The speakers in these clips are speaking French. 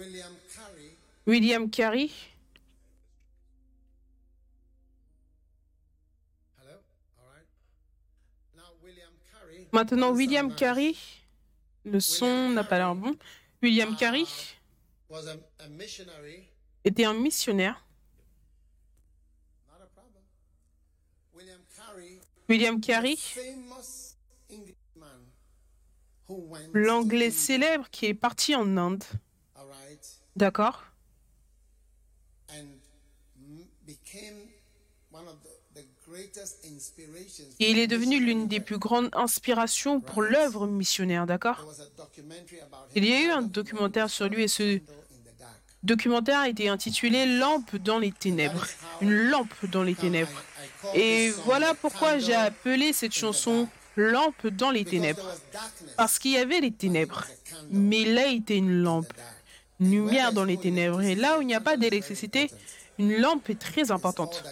William Carey William Carey. Hello? All right. Now, William Carey Maintenant, William Carey. Le son n'a pas l'air bon. William Carey was a, a missionary. était un missionnaire. William Carey, Carey, l'anglais célèbre qui est parti en Inde. D'accord. Et il est devenu l'une des plus grandes inspirations pour l'œuvre missionnaire, d'accord Il y a eu un documentaire sur lui et ce documentaire a été intitulé Lampe dans les ténèbres. Une lampe dans les ténèbres. Et voilà pourquoi j'ai appelé cette chanson Lampe dans les ténèbres. Parce qu'il y avait les ténèbres. Mais là était une lampe. Lumière dans les ténèbres. Et là où il n'y a pas d'électricité, une lampe est très importante.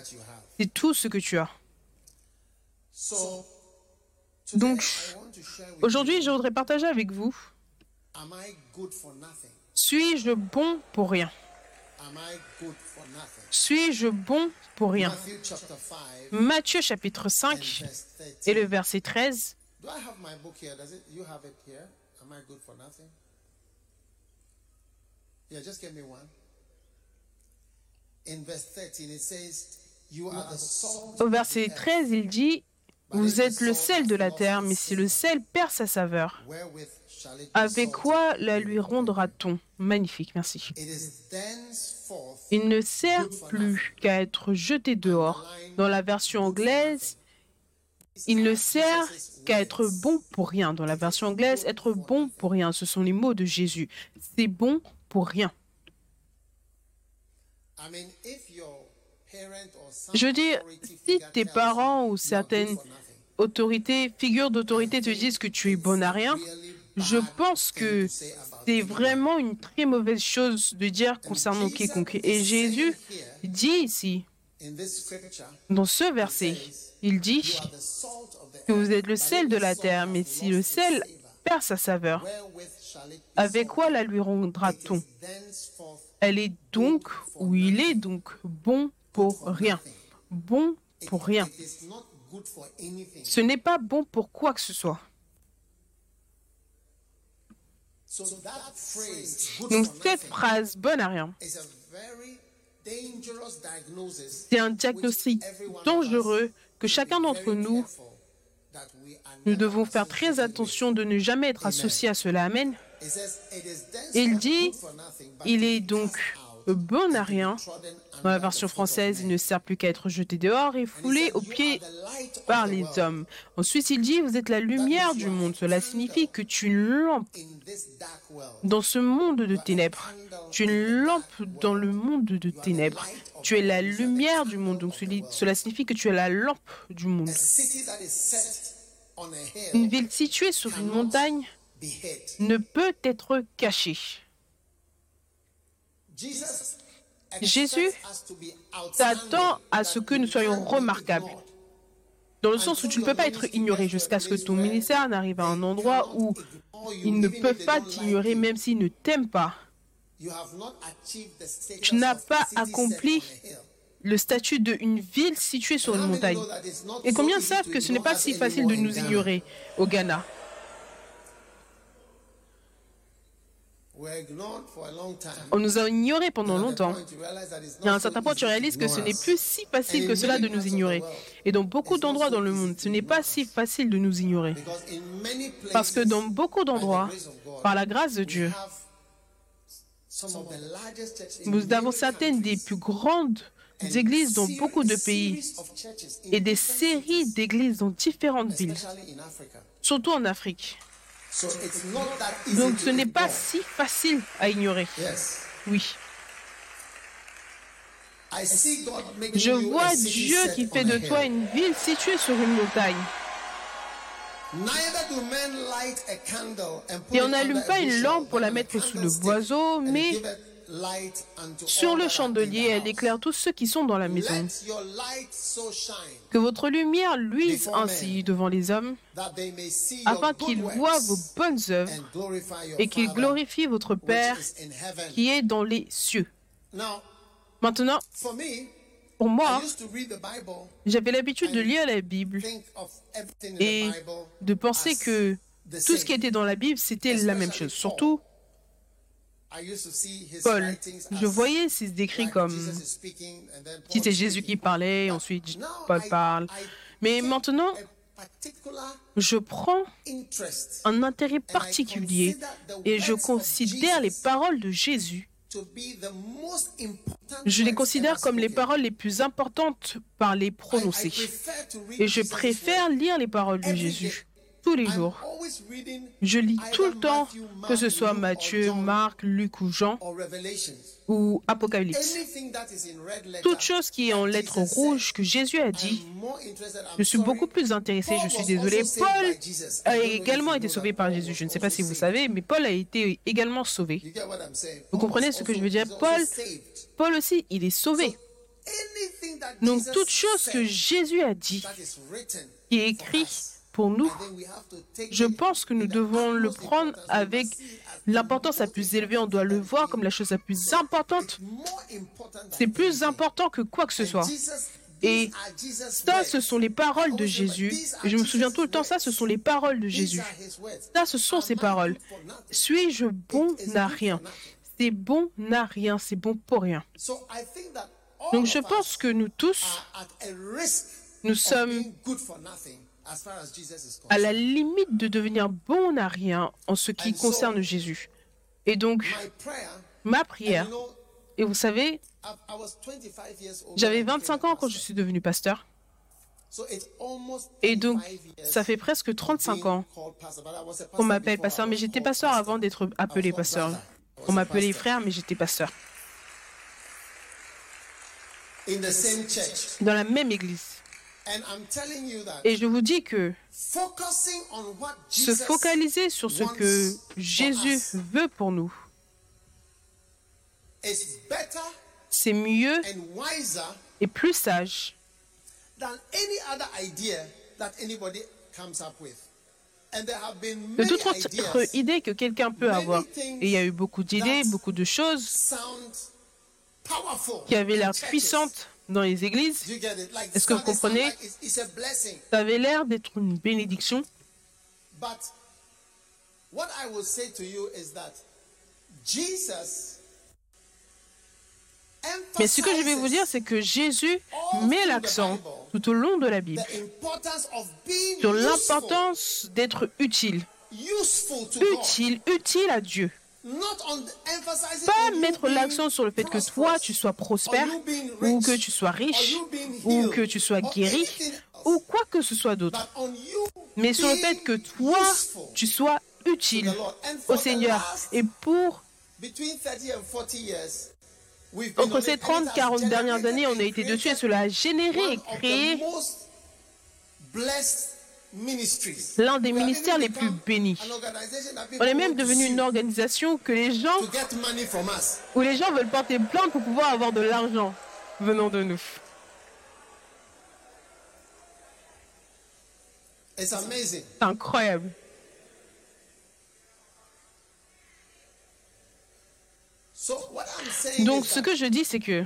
C'est tout ce que tu as. Donc, aujourd'hui, je voudrais partager avec vous, suis-je bon pour rien? Suis-je bon pour rien? Matthew chapter 5 Matthieu chapitre and 5 verse 13. et le verset 13. Yeah, just give me one. In verse 13 it says, You are the salt. Au verset 13, il dit Vous êtes le sel de la terre, mais si le sel perd sa saveur, avec quoi la lui rendra-t-on? Magnifique, merci. It is thenceforth Il ne sert plus qu'à être jeté dehors. Dans la version anglaise, il ne sert qu'à être bon pour rien. Dans la version anglaise, être bon pour rien, ce sont les mots de Jésus. C'est bon pour rien. Je veux dire, si tes parents ou certaines autorités, figures d'autorité te disent que tu es bon à rien, je pense que c'est vraiment une très mauvaise chose de dire concernant quiconque. Et Jésus dit ici, dans ce verset, il dit que vous êtes le sel de la terre, mais si le sel perd sa saveur, avec quoi la lui rendra-t-on? Elle est donc, ou il est donc, bon pour rien. Bon pour rien. Ce n'est pas bon pour quoi que ce soit. Donc cette phrase, bonne à rien, c'est un diagnostic dangereux que chacun d'entre nous, nous devons faire très attention de ne jamais être associés à cela. Amen. with. It says, "It is thenceforth Il dit, il est donc bon à rien. Dans la version française, il men." ne sert plus qu'à être jeté dehors et foulé aux "You pieds par les hommes. Ensuite, il dit, vous êtes la lumière du monde. Cela signifie que tu es une lampe dans ce monde de ténèbres. Tu es une lampe dans le monde de ténèbres. Tu es la lumière du monde. Donc cela- signifie que tu es la lampe du monde. Une ville située sur une montagne ne peut être cachée. Jésus T'attends à ce que nous soyons remarquables. Dans le sens où tu ne peux pas être ignoré jusqu'à ce que ton ministère n'arrive à un endroit où ils ne peuvent pas t'ignorer même s'ils ne t'aiment pas. Tu n'as pas accompli le statut d'une ville située sur une montagne. Et combien savent que ce n'est pas si facile de nous ignorer au Ghana We're ignored for a long time. On nous a ignorés pendant longtemps. Et à un certain point, tu réalises que ce n'est us. plus si facile que cela de nous ignorer. Et dans beaucoup d'endroits dans le monde, ce n'est pas si facile de nous ignorer. Parce que dans beaucoup d'endroits, par la grâce de Dieu, nous avons certaines des plus grandes And églises dans beaucoup de pays et des séries d'églises dans différentes villes, surtout en Afrique. So it's not that easy Donc ce n'est pas si facile à ignorer. Oui. Je vois Dieu qui fait de toi une ville située sur une montagne. Neither do men light a candle and put Et on n'allume pas une lampe pour la mettre sous le boiseau, mais sur le chandelier, elle éclaire tous ceux qui sont dans la maison. Que votre lumière luise ainsi devant les hommes, afin qu'ils voient vos bonnes œuvres et qu'ils glorifient votre Père qui est dans les cieux. Maintenant, pour moi, j'avais l'habitude de lire la Bible et de penser que tout ce qui était dans la Bible, c'était la même chose. Surtout, Paul, je voyais ses écrits comme si c'est Jésus qui parlait, ensuite Paul parle. Mais maintenant, je prends un intérêt particulier et je considère les paroles de Jésus. Je les considère comme les paroles les plus importantes par les prononcer. Et je préfère lire les paroles de Jésus tous les jours. Je lis tout le temps, que ce soit Matthieu, Marc, Luc ou Jean, ou Apocalypse. Toute chose qui est en lettres rouges que Jésus a dit, je suis beaucoup plus intéressé, je suis désolé. Paul a également été sauvé par Jésus. Je ne sais pas si vous savez, mais Paul a été également sauvé. Vous comprenez ce que je veux dire? Paul, Paul aussi, il est sauvé. Donc toute chose que Jésus a dit, qui est écrit pour nous, je pense que nous devons le prendre avec l'importance la plus élevée. On doit le voir comme la chose la plus importante. C'est plus important que quoi que ce soit. Et ça, ce sont les paroles de Jésus. Je me souviens tout le temps, ça, ce sont les paroles de Jésus. Ça, ce sont ses paroles. Suis-je bon à rien? C'est bon à rien, c'est bon pour rien. Donc je pense que nous tous, nous sommes à la limite de devenir bon à rien en ce qui concerne Jésus. Et donc, ma prière, et vous savez, j'avais 25 ans quand je suis devenu pasteur. Et donc, ça fait presque 35 ans qu'on m'appelle pasteur, mais j'étais pasteur avant d'être appelé pasteur. On m'appelait frère, mais j'étais pasteur. Dans la même église. Et je vous dis que se focaliser sur ce que Jésus veut pour nous, c'est mieux et plus sage de toute autre idée que quelqu'un peut avoir. Et il y a eu beaucoup d'idées, beaucoup de choses qui avaient l'air puissantes dans les églises. Est-ce que vous comprenez? Ça avait l'air d'être une bénédiction. Mais ce que je vais vous dire, c'est que Jésus met l'accent tout au long de la Bible sur l'importance d'être utile. Utile, utile à Dieu. Pas mettre l'accent sur le fait que toi, tu sois prospère, ou que tu sois riche, ou que tu sois guéri, ou quoi que ce soit d'autre. Mais sur le fait que toi, tu sois utile au Seigneur. Et pour entre ces 30, 40 dernières années, on a été dessus et cela a généré et créé l'un des ministères les plus bénis. On est même devenu une organisation que les gens, où les gens veulent porter plainte pour pouvoir avoir de l'argent venant de nous. C'est incroyable. Donc ce que je dis, c'est que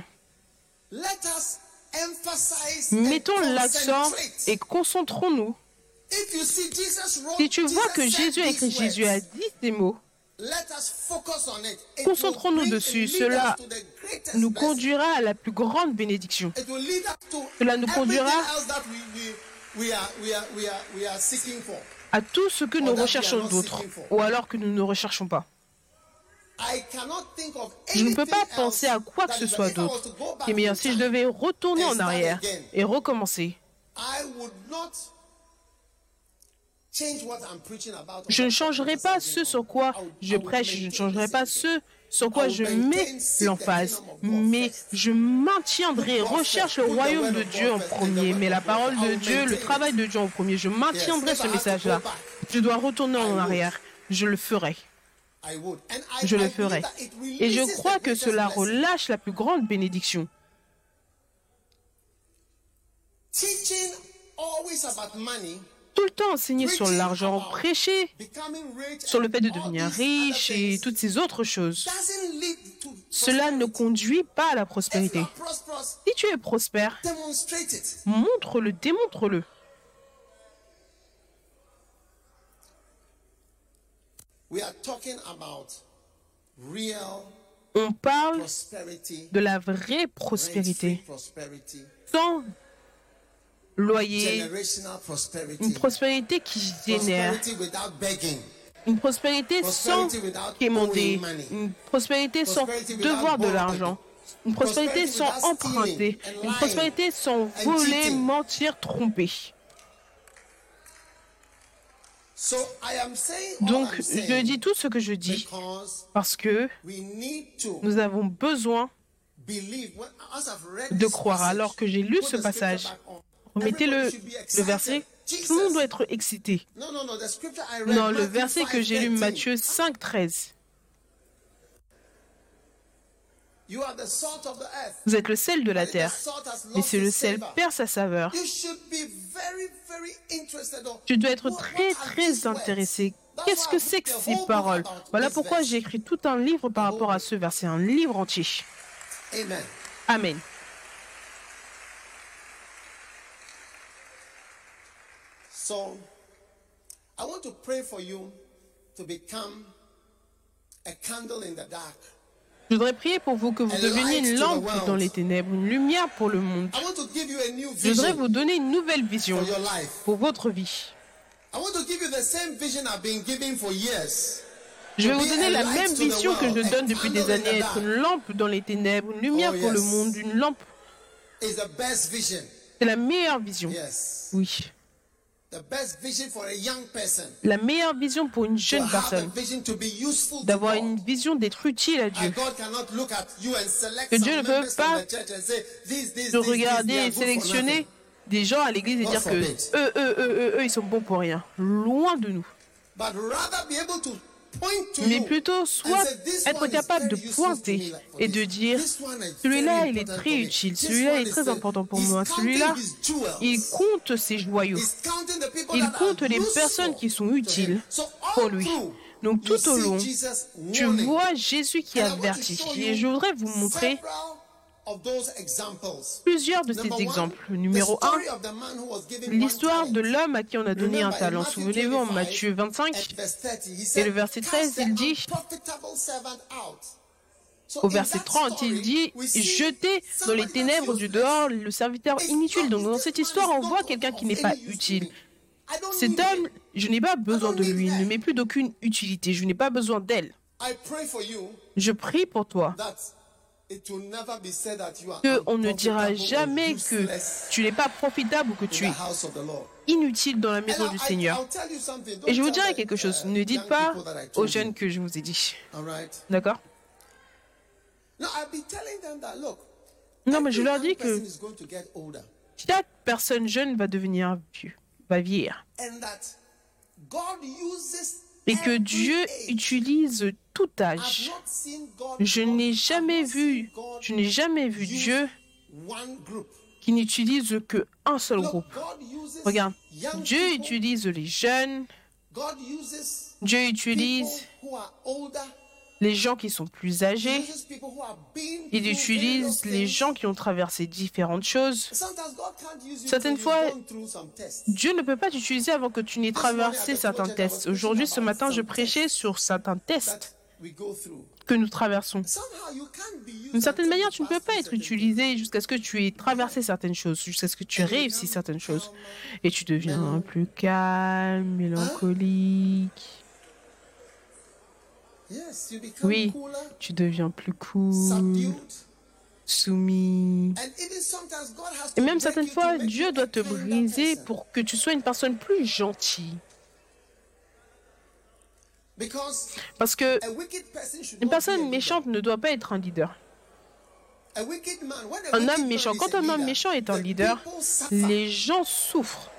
mettons l'accent et concentrons-nous si tu vois que Jésus a écrit, Jésus a dit ces mots, concentrons-nous dessus. Cela nous conduira à la plus grande bénédiction. Cela nous conduira à tout ce que nous recherchons d'autre, ou alors que nous ne recherchons pas. Je ne peux pas penser à quoi que ce soit d'autre. Mais si je devais retourner en arrière et recommencer, je ne changerai pas ce sur quoi je prêche, je ne changerai pas ce sur quoi je mets l'emphase, mais je maintiendrai, recherche le royaume de Dieu en premier, mais la parole de Dieu, le travail de Dieu en premier. Je maintiendrai ce message-là. Je dois retourner en arrière. Je le ferai. je le ferai. Et je crois que cela relâche la plus grande bénédiction. Tout le temps enseigner sur l'argent, prêcher sur le fait de devenir riche et toutes ces autres choses. Cela ne conduit pas à la prospérité. Si tu es prospère, montre-le, démontre-le. On parle de la vraie prospérité, sans loyer, une prospérité qui génère, une prospérité sans quémander, une prospérité sans devoir de l'argent, une prospérité sans emprunter, une prospérité sans voler, mentir, tromper. Donc, je dis tout ce que je dis parce que nous avons besoin de croire. Alors que j'ai lu ce passage, remettez le, le verset. Tout le monde doit être excité. Non, le verset que j'ai lu, Matthieu 5, 13. Vous êtes le sel de la terre, et si le sel perd sa saveur, tu dois être très très intéressé. Qu'est-ce que c'est que ces paroles? Voilà pourquoi j'ai écrit tout un livre par rapport à ce verset, un livre entier. Amen. So, I want to pray for you to become a candle in the dark. Je voudrais prier pour vous que vous deveniez une lampe dans les ténèbres, une lumière pour le monde. Je voudrais vous donner une nouvelle vision pour votre vie. Je vais vous donner la même vision que je donne depuis des années, être une lampe dans les ténèbres, une lumière pour le monde, une lampe. C'est la meilleure vision. Oui. La meilleure vision pour une jeune personne, d'avoir une vision d'être utile à Dieu. Que Dieu ne peut pas regarder et sélectionner des gens à l'église et dire que eux, eux, eux, eux, eux, ils sont bons pour rien. Loin de nous mais plutôt soit être capable de pointer et de dire, celui-là, il est très utile, celui-là est très important pour moi, celui-là, il compte ses joyaux, il compte les personnes qui sont utiles pour lui. Donc tout au long, tu vois Jésus qui avertit. Et je voudrais vous montrer Plusieurs de ces exemples. Numéro 1, l'histoire de l'homme à qui on a donné un talent. Souvenez-vous en Matthieu 25 et le verset 13, il dit, au verset 30, il dit, jetez dans les ténèbres du dehors le serviteur inutile. Donc dans cette histoire, on voit quelqu'un qui n'est pas utile. Cet homme, je n'ai pas besoin de lui, il ne met plus d'aucune utilité, je n'ai pas besoin d'elle. Je prie pour toi on ne dira jamais que tu n'es pas profitable ou que tu es inutile dans la maison du Seigneur. Et je vous dirai quelque chose. Ne dites pas aux jeunes que je vous ai dit. D'accord? Non, mais je leur dis que chaque personne jeune va devenir vieux, va vieillir et que Dieu utilise tout âge. Je n'ai jamais vu, je n'ai jamais vu Dieu qui n'utilise que un seul groupe. Regarde, Dieu utilise les jeunes, Dieu utilise les gens qui sont plus âgés. Il utilise les gens qui ont traversé différentes choses. Certaines fois, Dieu ne peut pas t'utiliser avant que tu n'aies traversé certains tests. Aujourd'hui, ce matin, je prêchais sur certains tests que nous traversons. D'une certaine manière, tu ne peux pas être utilisé jusqu'à ce que tu aies traversé certaines choses, jusqu'à ce que tu aies réussi certaines choses. Et tu deviens plus calme, mélancolique. Oui, tu deviens plus cool, soumis. Et même certaines fois, Dieu doit te briser pour que tu sois une personne plus gentille. Parce que une personne méchante ne doit pas être un leader. Un homme méchant, quand un homme méchant est un leader, les gens souffrent.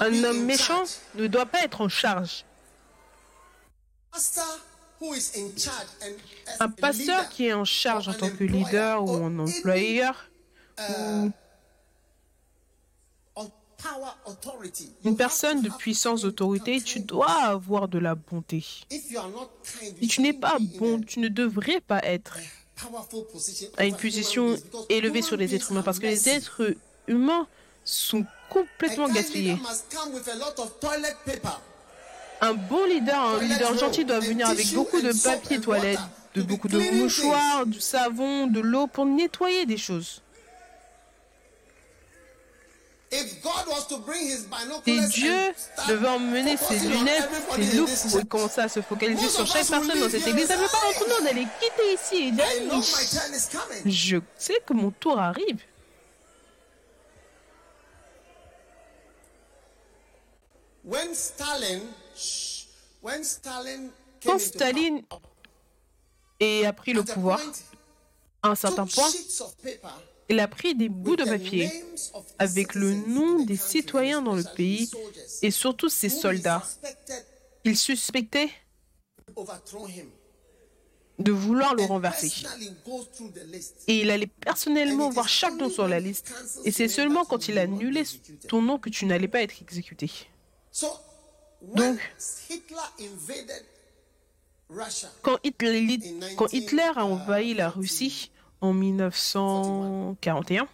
Un homme méchant ne doit pas être en charge. Un pasteur qui est en charge en tant que leader ou en employeur ou une personne de puissance, d'autorité, tu dois avoir de la bonté. Si tu n'es pas bon, tu ne devrais pas être à une position élevée sur les êtres humains parce que les êtres humains sont complètement gaspillés. Un bon leader, un leader gentil doit venir avec beaucoup de papier toilette, de beaucoup de mouchoirs, du savon, de l'eau pour nettoyer des choses. Si Dieu devait emmener ses lunettes, ses loupes pour commencer à se focaliser sur chaque personne dans cette église, ça ne veut pas notre d'aller quitter ici et d'aller. Je sais que mon tour arrive. Quand Staline a pris le pouvoir, à un certain point, il a pris des bouts de papier avec le nom des citoyens dans le pays et surtout ses soldats. Il suspectait de vouloir le renverser. Et il allait personnellement voir chaque nom sur la liste. Et c'est seulement quand il a annulé ton nom que tu n'allais pas être exécuté. Donc, quand Hitler, quand Hitler a envahi la Russie en 1941,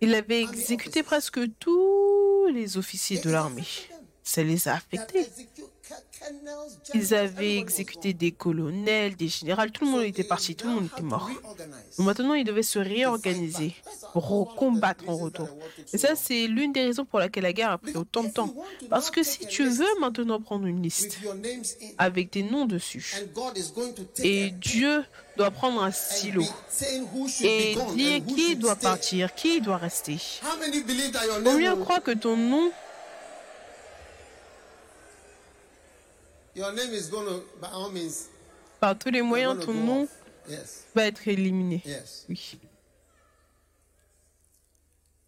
il avait exécuté presque tous les officiers de l'armée. Ça les a affectés. Ils avaient exécuté des colonels, des généraux, tout le monde était parti, tout le monde était mort. Maintenant, ils devaient se réorganiser pour combattre en retour. Et ça, c'est l'une des raisons pour laquelle la guerre a pris autant de temps. Parce que si tu veux maintenant prendre une liste avec des noms dessus, et Dieu doit prendre un stylo et dire qui doit partir, qui doit rester. Combien croient que ton nom Par tous les moyens, ton nom va être éliminé. Oui.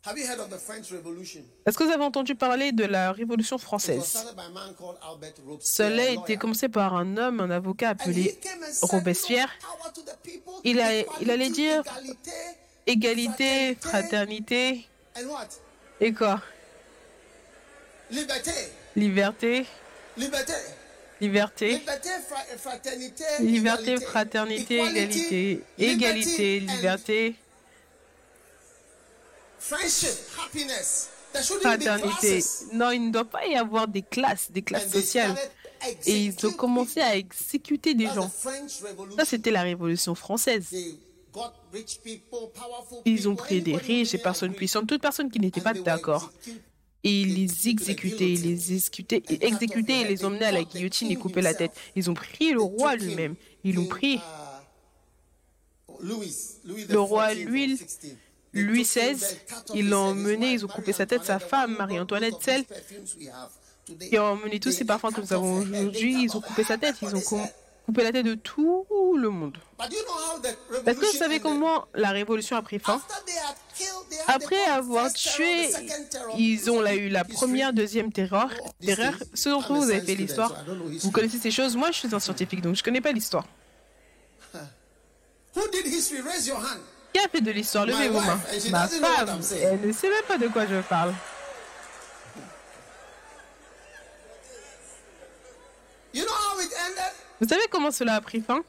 Est-ce que vous avez entendu parler de la Révolution française? Cela a été commencé par un homme, un avocat appelé Robespierre. Il, a, il allait dire égalité, fraternité. Et quoi? Liberté. Liberté. Liberté. Liberté, fraternité, égalité. Égalité, liberté. Fraternité. Non, il ne doit pas y avoir des classes, des classes sociales. Et ils ont commencé à exécuter des gens. Ça, c'était la Révolution française. Ils ont pris des riches, des personnes puissantes, toutes personnes qui n'étaient pas d'accord et ils les exécutaient, ils les exécutaient, exécutaient et les emmenaient à la guillotine et coupaient la tête. Ils ont pris le roi lui-même. Ils l'ont pris. Le roi Louis, Louis XVI, ils l'ont emmené, ils ont coupé sa tête, sa femme, Marie-Antoinette, celle qui ont emmené tous ces parfums que nous avons aujourd'hui, ils ont coupé sa tête, ils ont couper la tête de tout le monde. Est-ce que vous savez comment la révolution a pris fin? Après avoir tué, ils ont eu la première, deuxième terreur. terreur. D'entre vous, vous avez fait l'histoire. Vous connaissez ces choses. Moi, je suis un scientifique, donc je ne connais pas l'histoire. Qui a fait de l'histoire? Levez vos mains. Ma femme, elle ne sait même pas de quoi je parle. Vous savez comment cela a pris fin?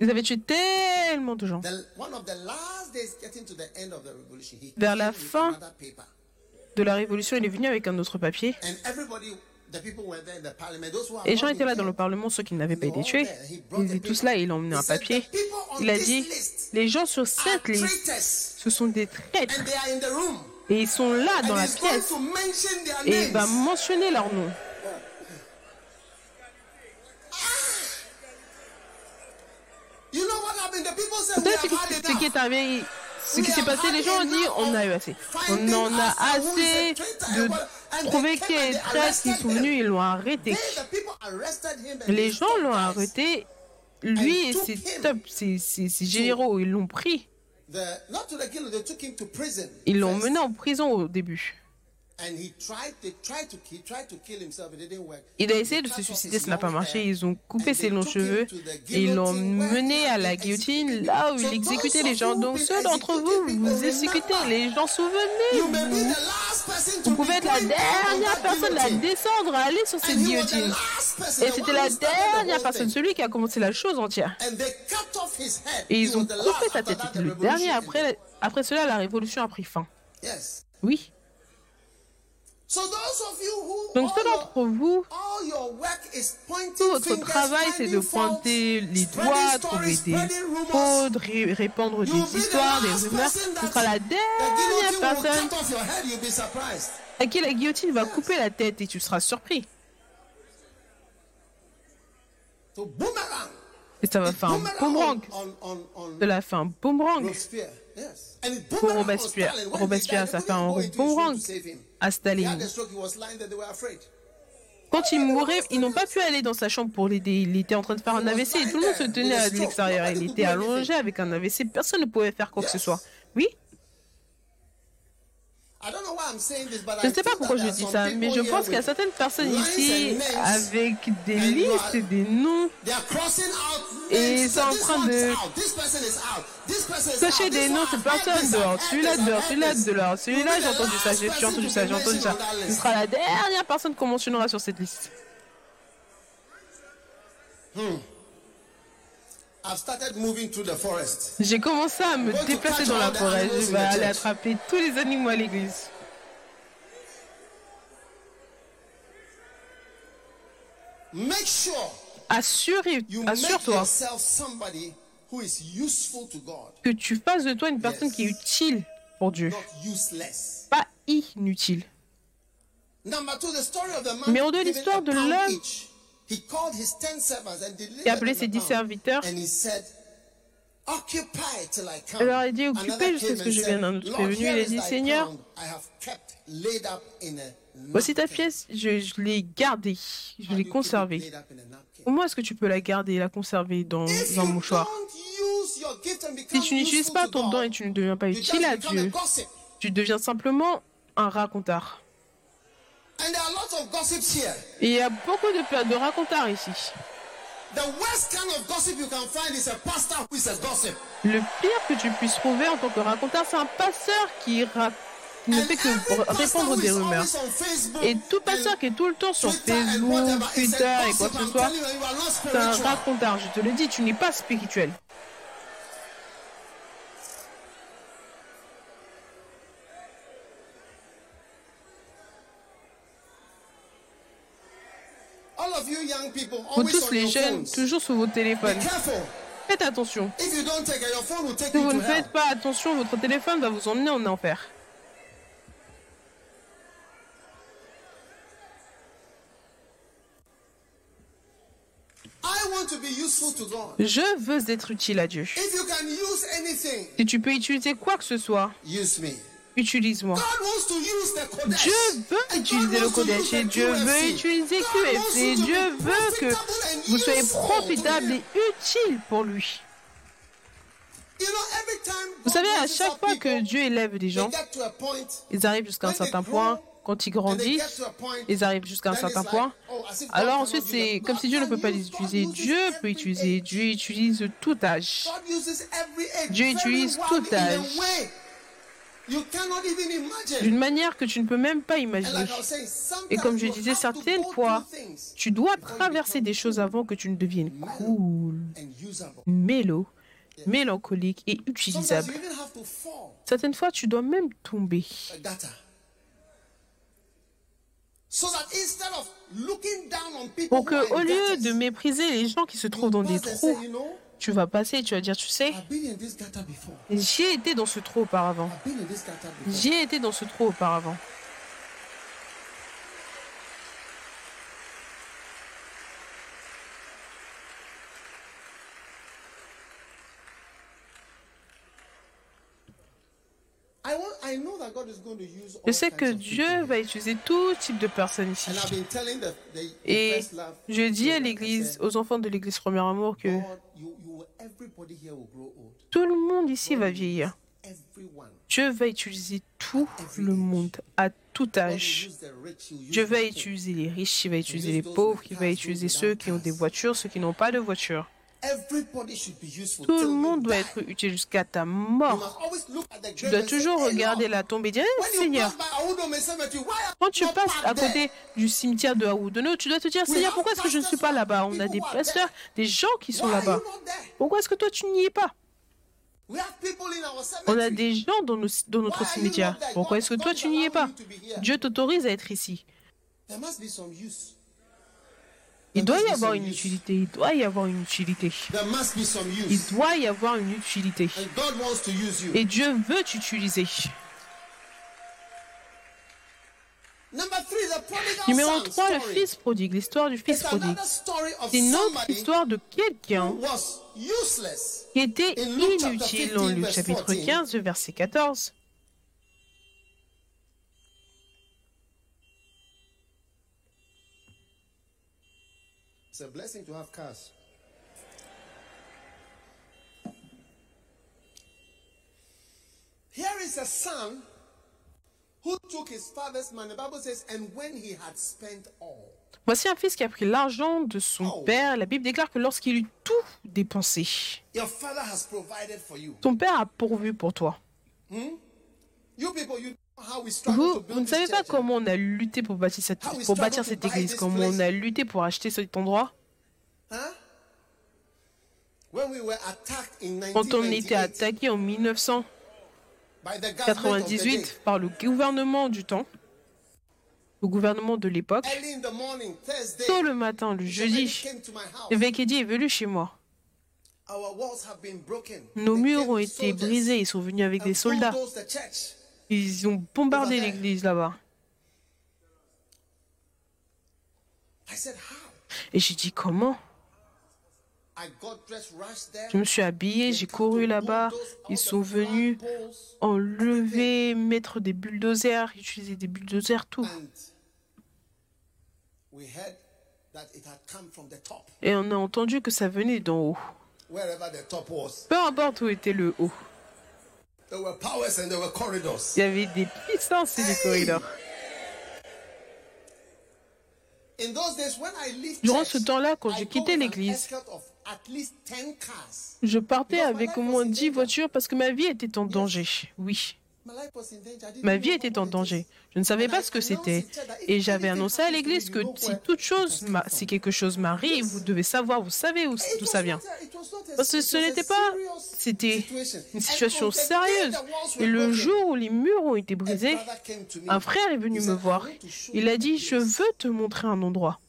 Ils avaient tué tellement de gens. Vers la fin de la révolution, il est venu avec un autre papier. Et les gens étaient là dans le Parlement, ceux qui n'avaient pas été tués. Ils étaient tous là et il a emmené un papier. Il a dit, les gens sur cette liste, ce sont des traîtres. Et ils sont là dans la pièce. Et il va mentionner leur nom. Vous savez ce qui est arrivé ce qui s'est passé, les gens ont dit on a eu assez. On en a assez de traîtres qui sont venus, ils l'ont arrêté. Les gens l'ont arrêté. Lui et ses top, ses, ses, ses généraux, ils l'ont pris. Ils l'ont mené en prison au début. Il a essayé de se suicider, ça n'a pas marché. Ils ont coupé ses longs cheveux et ils l'ont mené à la guillotine, là où il exécutait les gens. Donc ceux d'entre vous, vous exécutez les gens, souvenez-vous. Vous pouvez être la dernière personne à descendre, à aller sur cette guillotine. Et c'était la dernière personne, celui qui a commencé la chose entière. Et ils ont coupé sa tête. C'était le dernier. Après, après cela, la révolution a pris fin. Oui. Donc ceux d'entre vous, tout votre travail, c'est de pointer les doigts, trouver des fraudes, répandre des histoires, des rumeurs. Ce sera la dernière personne à qui la guillotine va couper la tête et tu seras surpris. Et ça va faire un boomerang. Cela fait un boomerang. Pour Robespierre, Robespierre, ça fait un boomerang à Staline. Quand il mourait, ils n'ont pas pu aller dans sa chambre pour l'aider. Il était en train de faire un AVC et tout le monde se tenait à l'extérieur. Il était allongé avec un AVC. Personne ne pouvait faire quoi que ce soit. Oui? Je ne sais pas pourquoi je dis ça, mais je pense qu'il y a certaines personnes ici avec des listes et des noms. Et ils sont en train de cocher des noms, cette personne dehors, celui-là dehors, celui-là dehors, celui-là j'ai entendu ça, j'ai entendu ça, j'ai entendu ça. Ce sera la dernière personne qu'on mentionnera sur cette liste. J'ai commencé à me déplacer dans la forêt. Je vais aller attraper tous les animaux à l'église. Assure-toi que tu fasses de toi une personne qui est utile pour Dieu, pas inutile. Numéro 2, l'histoire de l'homme il a appelé ses dix serviteurs. Il leur a dit occupez jusqu'à ce que je vienne. Un autre est venu, il a dit Seigneur, voici ta pièce, je, je l'ai gardée, je l'ai conservée. Comment est-ce que tu peux la garder et la conserver dans un mouchoir? Si tu n'utilises pas ton don et tu ne deviens pas utile à Dieu, tu deviens simplement un racontard. Il y a beaucoup de, de racontards ici. Le pire que tu puisses trouver en tant que racontard, c'est un passeur qui, ne fait que répandre des rumeurs. Et tout passeur qui est tout le temps sur Facebook, Twitter et quoi que ce soit, c'est un racontard. Je te le dis, tu n'es pas spirituel. Vous tous les jeunes, toujours sur vos téléphones. Faites attention. Si vous ne faites pas attention, votre téléphone va vous emmener en enfer. Je veux être utile à Dieu. Si tu peux utiliser quoi que ce soit, utilise-moi. Dieu veut utiliser le Kodesh et Dieu veut utiliser QF et Dieu veut que vous soyez profitable et utile pour lui. Vous savez, à chaque fois que Dieu élève des gens, ils arrivent jusqu'à un certain point. Quand ils grandissent, ils arrivent jusqu'à un certain point. Alors ensuite, c'est comme si Dieu ne peut pas les utiliser. Dieu peut utiliser. Dieu utilise tout âge. Dieu utilise tout âge d'une manière que tu ne peux même pas imaginer. Et comme je disais, certaines fois, tu dois traverser des choses avant que tu ne deviennes cool, mélo, mélancolique et utilisable. Certaines fois, tu dois même tomber. Pour que, au lieu de mépriser les gens qui se trouvent dans des trous, tu vas passer tu vas dire, tu sais, j'y ai été dans ce trou auparavant. J'y ai été dans ce trou auparavant. I know that God is going to use all Je sais que Dieu va utiliser tout type de personnes ici. Et je dis à l'église, aux enfants de l'église Premier Amour, que tout le monde ici va vieillir. Dieu va utiliser tout le monde à tout âge. Dieu va utiliser les riches, il va utiliser les pauvres, il va utiliser ceux qui ont des voitures, ceux qui n'ont pas de voiture. Everybody should be useful Tout le monde doit être utile jusqu'à ta mort. Tu dois toujours "Hey, regarder la tombe et dire, Eh, Seigneur, quand tu passes à parked there?" côté du cimetière de Haoudono, tu dois te dire, Seigneur, pourquoi est-ce que je ne suis pas là-bas? On a des pasteurs, des gens qui sont là-bas. Pourquoi est-ce que toi tu n'y es pas? On a des gens dans, nos- dans notre cimetière. Pourquoi est-ce que toi tu n'y es pas? Dieu t'autorise à être ici. Il doit y avoir une utilité. Il doit y avoir une utilité. Il doit y avoir une utilité. Et Dieu veut t'utiliser. Numéro son 3, le fils prodigue. L'histoire du fils prodigue. C'est une autre histoire de quelqu'un qui était inutile 15, en Luc chapitre 14. 15, verset 14. It's a blessing to have cars. Here is a son who took his father's money. The Bible says, and when he had spent all. Voici un fils qui a pris l'argent de son Oh. père. La Bible déclare que lorsqu'il eut tout dépensé, ton père a pourvu pour toi. You people, you Vous, ne savez pas comment on a lutté pour bâtir cette, pour bâtir église, comment on a lutté pour acheter cet endroit? Huh? When we were attacked in Quand on était 1998 attaqué en by the government of the day, 1998 par le gouvernement du temps, le gouvernement de l'époque, tôt le matin, le jeudi, house. Evekedi est venu chez moi. Nos murs ont été brisés, ils sont venus avec des soldats. Ils ont bombardé l'église là-bas. Et j'ai dit comment? Je me suis habillée, j'ai couru là-bas. Ils sont venus enlever, mettre des bulldozers, utiliser des bulldozers, tout. Et on a entendu que ça venait d'en haut. Peu importe où était le haut. Il y avait des puissances et des corridors. In those days, when I leave Durant ce temps-là, quand with an l'église, escort of at least 10 cars. je partais avec au moins 10 voitures parce que ma vie était en danger. Oui, Ma vie était it en danger. Je ne savais pas ce que c'était. Et j'avais annoncé à l'église que si toute chose, m'a- si quelque chose m'arrive, vous devez savoir, vous savez où- d'où ça vient. Parce que ce n'était pas, c'était une situation sérieuse. Et le jour où les murs ont été brisés, un frère est venu me said, "I voir. Il a dit, je place." veux te montrer un endroit.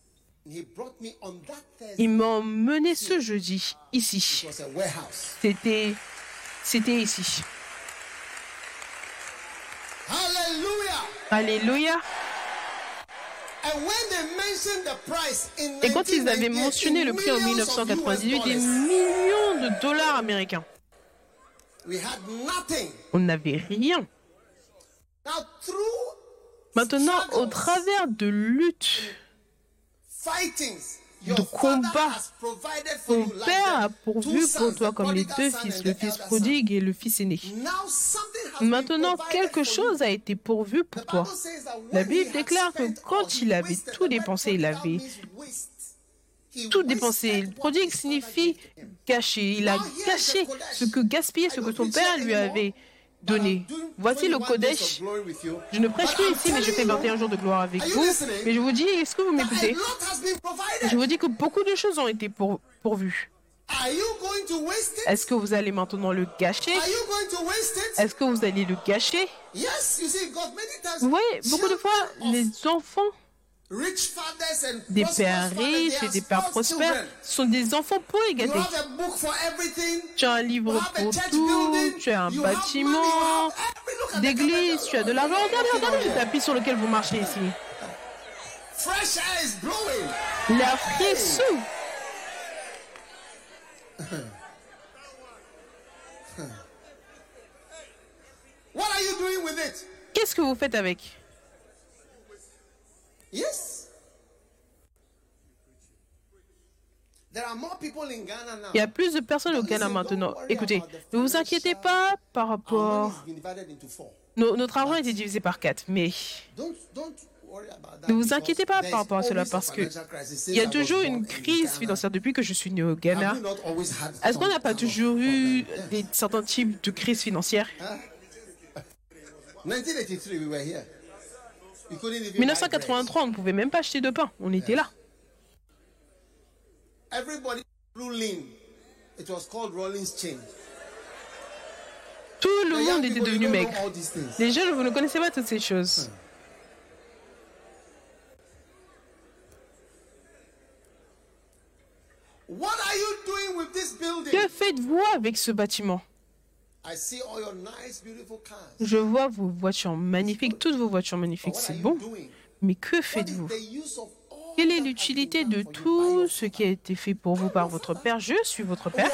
Il m'a emmené ce jeudi, ici. c'était ici. Alléluia. Et quand ils avaient 1998, mentionné le prix en millions of 1998, des millions de dollars américains, on n'avait rien. Maintenant, au travers de luttes, de for ton père a pourvu pour toi comme les deux fils, le fils prodigue et le fils aîné. Maintenant, quelque chose a été pourvu pour toi. La Bible déclare que quand il avait tout dépensé, il avait tout dépensé. Prodigue signifie gâcher. Il a gâché ce que gaspillé, ce que son père lui avait donné. Voici le Kodesh. Je ne prêche plus ici, mais je fais 21 jours de gloire avec vous. Mais je vous dis, est-ce que vous m'écoutez? Je vous dis que beaucoup de choses ont été pour- pourvues. Est-ce que vous allez maintenant le gâcher? Est-ce que vous allez le gâcher? Vous voyez, beaucoup de fois, les enfants des pères riches et des pères prospères sont des enfants pour gâtés. Tu as un livre pour tout, tu as un bâtiment d'église, tu as de l'argent. Regardez, regardez le tapis sur lequel vous marchez ici. L'air frais it? Qu'est-ce que vous faites avec? Yes. Il y a plus de personnes au Ghana maintenant. Écoutez, ne vous inquiétez pas par rapport... No- notre argent a été divisé par quatre, mais Ne vous inquiétez pas par rapport à cela parce que il y a toujours une crise financière depuis que je suis né au Ghana. Est-ce qu'on n'a pas toujours eu des, certains types de crises financières? 1983, we were here. You couldn't even buy bread. 1983, on ne pouvait même pas acheter de pain. On était là. Tout le monde était devenu maigre. Les jeunes, vous ne connaissez pas toutes ces choses. Building? Que faites-vous avec ce bâtiment? Je vois vos voitures magnifiques, toutes vos voitures magnifiques, c'est bon. Mais que faites-vous? Quelle est l'utilité de tout your ce qui a été fait pour vous par votre Père? Je suis votre Père.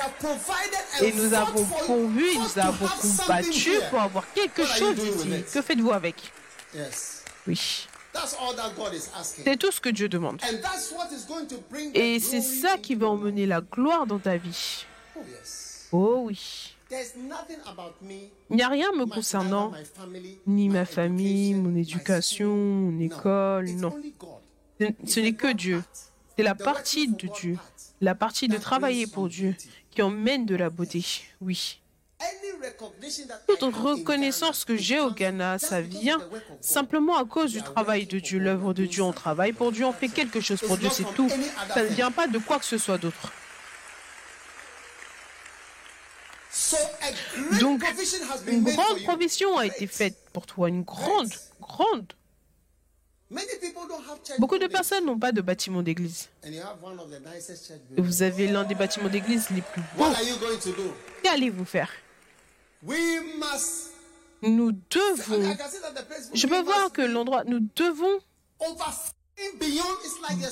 Et nous avons pourvu, nous avons combattu pour avoir quelque chose ici. Que faites-vous avec? Oui. C'est tout ce que Dieu demande. Et c'est ça qui va emmener la gloire dans ta vie. Oh. Oh oui. Il n'y a rien me concernant, ni ma famille, mon éducation, mon école, non. Ce- n'est que Dieu. C'est la partie de Dieu, la partie de travailler pour Dieu, qui emmène de la beauté. Oui. Toute reconnaissance que j'ai au Ghana, ça vient simplement à cause du travail de Dieu, l'œuvre de Dieu. On travaille pour Dieu, on fait quelque chose pour Dieu, c'est tout. Ça ne vient pas de quoi que ce soit d'autre. So a great Donc, Une grande provision a été faite pour toi, une grande, grande. Beaucoup de personnes n'ont pas de bâtiment d'église. Et vous avez l'un des bâtiments d'église les plus beaux. What are you going to do? Qu'allez-vous faire? We must. Nous devons. can see that the place Je peux voir que l'endroit, nous devons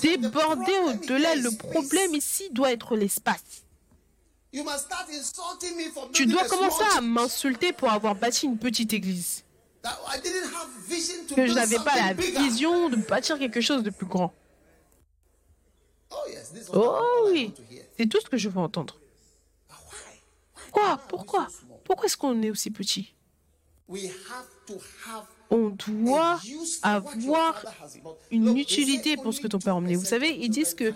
déborder problem au-delà. Le problème ici doit être l'espace. You must start insulting me for Tu dois commencer à m'insulter pour avoir bâti une petite église. Que je n'avais pas la vision de bâtir quelque chose de plus grand. Oh Oh oui, c'est tout ce que je veux entendre. Pourquoi? small? Pourquoi est-ce qu'on est aussi petit? On doit avoir une utilité pour ce que ton père a emmené. Vous 2% savez, ils disent que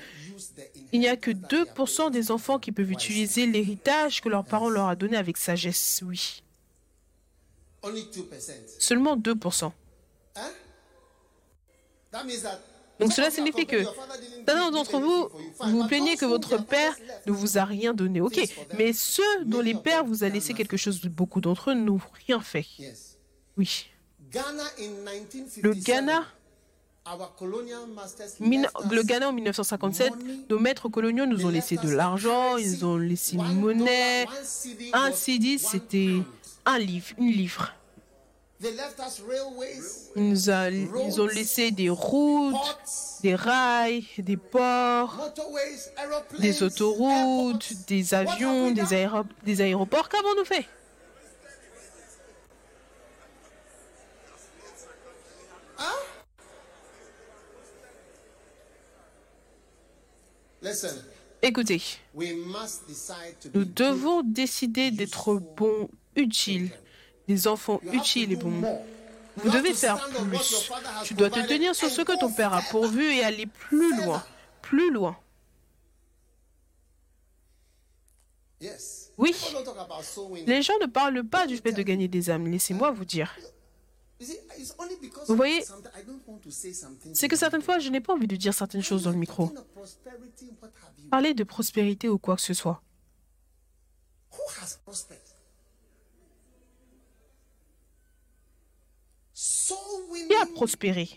il n'y a que inheritance that they have 2% des enfants qui peuvent utiliser l'héritage que leurs parents leur a donné avec sagesse. Oui. Only 2%. Seulement 2%. Huh? That means that Donc cela signifie que certains d'entre vous, vous plaignez que votre père ne vous a rien donné. Ok, mais ceux dont les pères vous a laissé quelque chose, beaucoup d'entre eux n'ont rien fait. Oui. Ghana in 1957. Le Ghana, le Ghana en 1957, nos maîtres coloniaux nous ont laissé de l'argent, ils nous ont laissé une monnaie. Un CD, c'était un livre, une livre. They left us railways, Ils nous a- ils ont laissé des routes, des rails, des ports, des autoroutes, des avions, des, aéro- des aéroports. Qu'avons-nous fait? Écoutez, nous devons décider d'être bons, utiles, des enfants utiles et bons. Vous devez faire plus. Tu dois te tenir sur ce que ton père a pourvu et aller plus loin, plus loin. Oui. Les gens ne parlent pas du fait de gagner des âmes. Laissez-moi vous dire. Vous voyez, C'est que certaines fois, je n'ai pas envie de dire certaines choses dans le micro. Parler de prospérité ou quoi que ce soit. Qui a prospéré?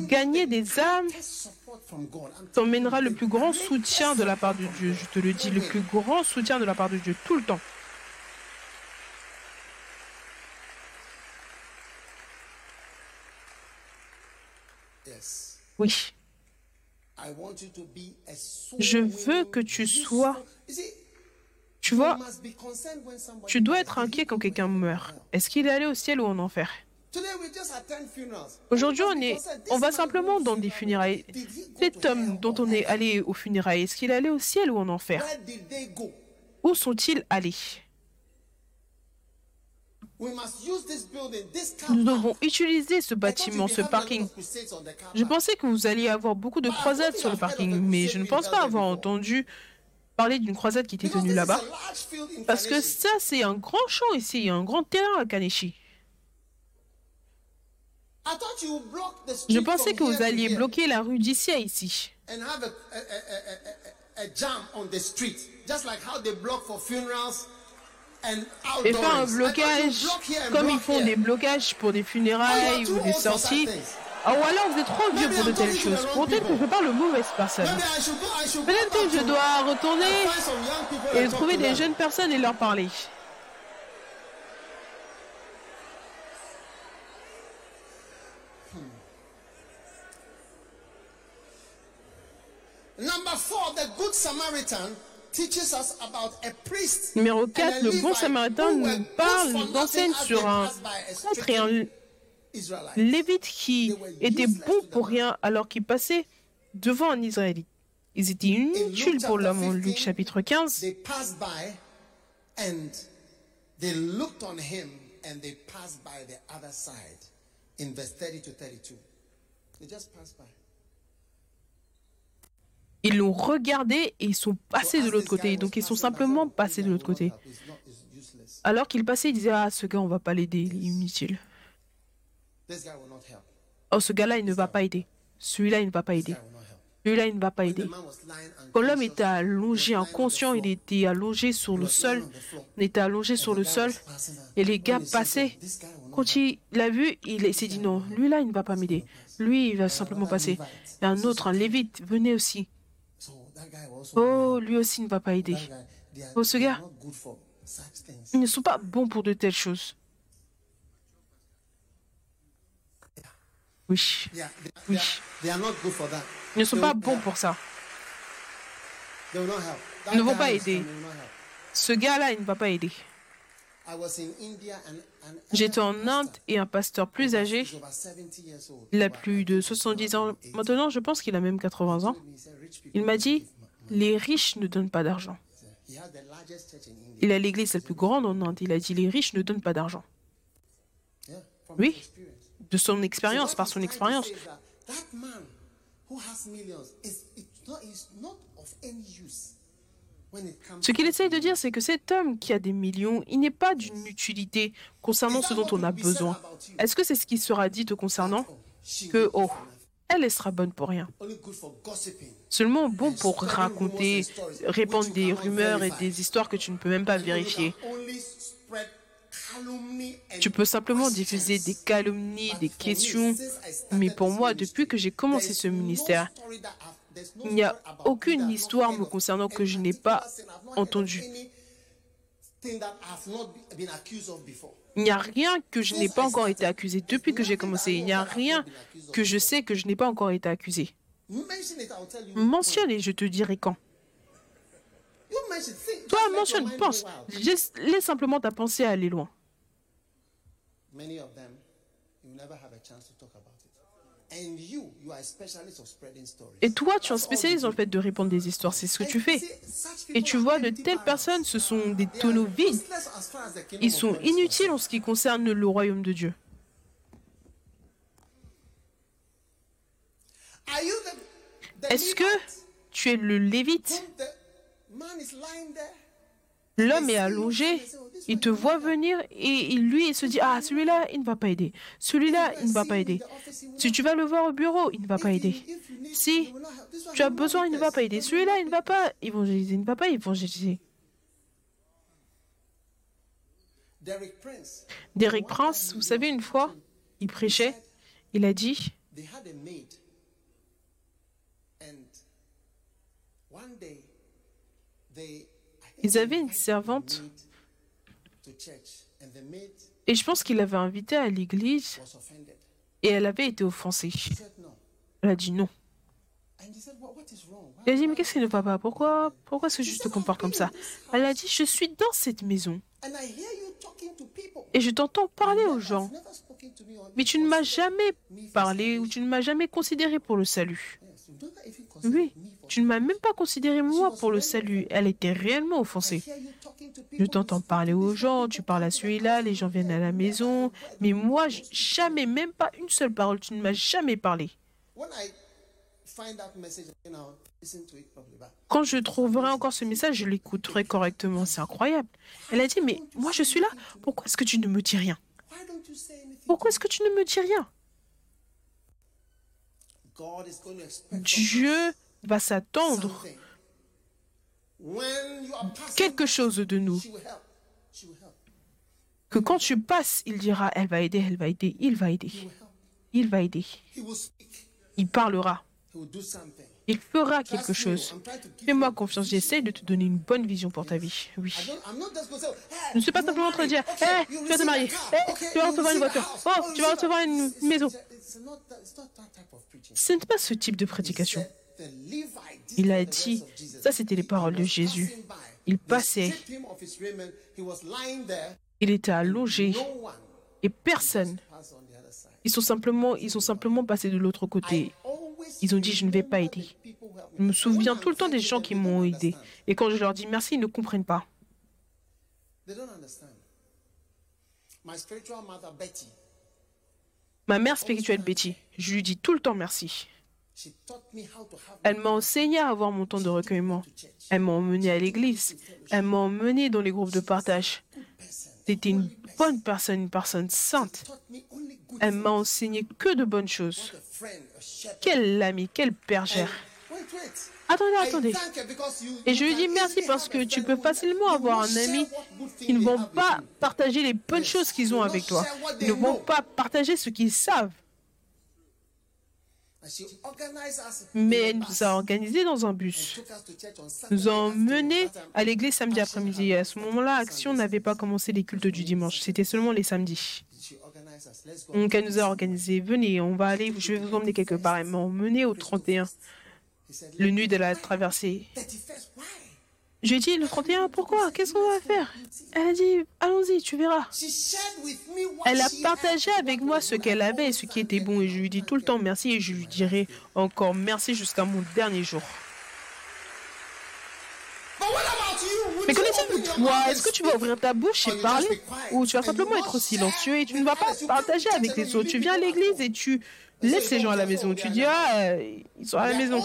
Gagner des âmes t'emmènera le plus grand soutien de la part de Dieu. Je te le dis, le plus grand soutien de la part de Dieu, tout le temps. Yes. Oui. Je veux que tu sois- Tu vois, tu dois être inquiet quand quelqu'un meurt. Est-ce qu'il est allé au ciel ou en enfer? Aujourd'hui, on, est, on va simplement dans des funérailles. Cet homme dont on est allé aux funérailles, est-ce qu'il est allé au ciel ou en enfer? Où sont-ils allés? Nous devons utiliser ce bâtiment, ce parking. Je pensais que vous alliez avoir beaucoup de croisades sur le parking, mais je ne pense pas avoir entendu parler d'une croisade qui était tenue là-bas. Parce que ça, c'est un grand champ ici, un grand terrain à Kaneshi. Je pensais que vous alliez bloquer la rue d'ici à ici. Et faire un blocage comme ils font des blocages pour des funérailles ou des sorties. Oh, ou alors vous êtes trop vieux pour de telles choses. Peut-être que je parle aux mauvaises personnes. Peut-être que je dois retourner et trouver des jeunes personnes et leur parler. Numéro 4, le bon samaritain nous parle, nous enseigne sur un prêtre et un lévite qui était bon pour rien alors qu'il passait devant un Israélite. Ils étaient inutiles pour l'homme en Luc chapitre 15. They looked on him and they passed by the other side in verse 30 to 32. They just passed by. Ils l'ont regardé et ils sont passés de l'autre côté. Donc ils sont simplement passés de l'autre côté. Alors qu'ils passaient, ils disaient Ah, ce gars, on va pas l'aider, il est inutile. Oh, ce gars-là, il ne va pas aider. Celui-là, il ne va pas aider. Celui-là, il ne va pas aider. Quand l'homme était allongé, inconscient, il était allongé sur le sol. Il était allongé sur le sol. Et les gars passaient. Quand il l'a vu, il s'est dit non, lui-là, il ne va pas m'aider. Lui, il va simplement passer. Et un autre, un lévite, venait aussi. Oh, lui aussi ne va pas aider. Oh, ce gars, ils ne sont pas bons pour de telles choses. Oui. Oui. Ils ne sont pas bons pour ça. Ils ne vont pas aider. Ce gars-là, il ne va pas aider. J'étais en Inde et un pasteur plus âgé, il a plus de 70 ans. maintenant, je pense qu'il a même 80 ans, il m'a dit, les riches ne donnent pas d'argent. Il a l'église la plus grande en Inde, il a dit, les riches ne donnent pas d'argent. Oui, de son expérience, par son expérience. Ce qu'il essaye de dire, c'est que cet homme qui a des millions, il n'est pas d'une utilité concernant ce dont on a besoin. Est-ce que c'est ce qui sera dit te concernant? Que, oh, elle, sera bonne pour rien. Seulement bon pour raconter, répandre des rumeurs et des histoires que tu ne peux même pas vérifier. Tu peux simplement diffuser des calomnies, des questions. Mais pour moi, depuis que j'ai commencé ce ministère, il n'y a aucune histoire me concernant que je n'ai pas entendue. Il n'y a rien que je n'ai pas encore été accusé depuis que j'ai commencé. Il n'y a rien que je sais que je n'ai pas encore été accusé. Mentionne et je te dirai quand. Toi, mentionne, pense. Laisse, simplement ta pensée aller loin. Et toi, tu es un spécialiste le fait de répondre des histoires, c'est ce que tu fais. Et tu vois, de telles personnes, ce sont des tonneaux vides. Ils sont inutiles en ce qui concerne le royaume de Dieu. Est-ce que tu es le lévite? L'homme est allongé, il te voit venir et lui, il se dit, ah, celui-là, il ne va pas aider. Celui-là, il ne va pas aider. Si tu vas le voir au bureau, il ne va pas aider. Si tu as besoin, il ne va pas aider. Celui-là, il ne va pas évangéliser, il ne va pas évangéliser. Derek Prince, vous savez, une fois, il prêchait, il a dit, ils avaient une servante et je pense qu'il l'avait invitée à l'église et elle avait été offensée. Elle a dit non. And he said, "What- what is wrong? Why- Il a dit, mais qu'est-ce qui ne va pas Pourquoi, pourquoi est-ce que je te comporte comme ça? Elle a dit, je suis dans cette maison et je t'entends parler aux gens. Mais tu ne m'as jamais parlé ou tu ne m'as jamais considéré pour le salut. Oui, tu ne m'as même pas considéré moi pour le salut. Elle était réellement offensée. Je t'entends parler aux gens, tu parles à celui-là, les gens viennent à la maison. Mais moi, jamais, même pas une seule parole, tu ne m'as jamais parlé. Quand je trouverai encore ce message, je l'écouterai correctement. C'est incroyable. Elle a dit, mais moi je suis là. Pourquoi est-ce que tu ne me dis rien? Pourquoi est-ce que tu ne me dis rien? Dieu va s'attendre quelque chose de nous. Que quand tu passes, il dira, elle va aider, elle va aider, il va aider. Il va aider. Il parlera. Il fera quelque chose. Fais-moi confiance, j'essaie de te donner une bonne vision pour ta vie. Oui. Je ne suis pas simplement en train de dire, hé, Okay, tu vas te marier, Okay, tu vas recevoir une voiture, oh, tu vas recevoir une maison. Ce n'est pas ce type de prédication. Il a dit, ça c'était les paroles de Jésus. Il passait, il était allongé et personne. Ils sont simplement, ils sont simplement passés de l'autre côté. Ils ont dit, je ne vais pas aider. Je me souviens tout le temps des gens qui m'ont aidé. Et quand je leur dis merci, ils ne comprennent pas. Ma mère spirituelle Betty, je lui dis tout le temps merci. Elle m'a enseigné à avoir mon temps de recueillement. Elle m'a emmené à l'église. Elle m'a emmené dans les groupes de partage. C'était une bonne personne, une personne sainte. Elle m'a enseigné que de bonnes choses. Quel ami, quelle bergère. Attendez, attendez. Et je lui dis merci parce que tu peux facilement avoir un ami qui ne vont pas partager les bonnes choses qu'ils ont avec toi. Ils ne vont pas partager ce qu'ils savent. Mais elle nous a organisés dans un bus. nous a emmenés à l'église samedi après-midi. Et à ce moment-là, Action n'avait pas commencé les cultes du dimanche. C'était seulement les samedis. She organized us. Let's go. Donc elle nous a organisés. Venez, on va aller, je vais vous emmener quelque part. Elle m'a emmené au 31, He said, le nuit de la traversée. 31st, why? Je lui ai dit, le 31, pourquoi? Qu'est-ce qu'on va faire? Elle a dit, allons-y, tu verras. Elle a partagé avec moi ce qu'elle avait et ce qui était bon. Et je lui dis tout le temps merci et je lui dirai encore merci jusqu'à mon dernier jour. Toi Est-ce que tu vas ouvrir ta bouche et you parler Ou tu vas simplement être silencieux et tu ne vas pas to partager avec les autres Tu viens à l'église et tu laisses ces gens à la "Oh, maison. Tu are dis, young." ah, euh, ils sont à la maison.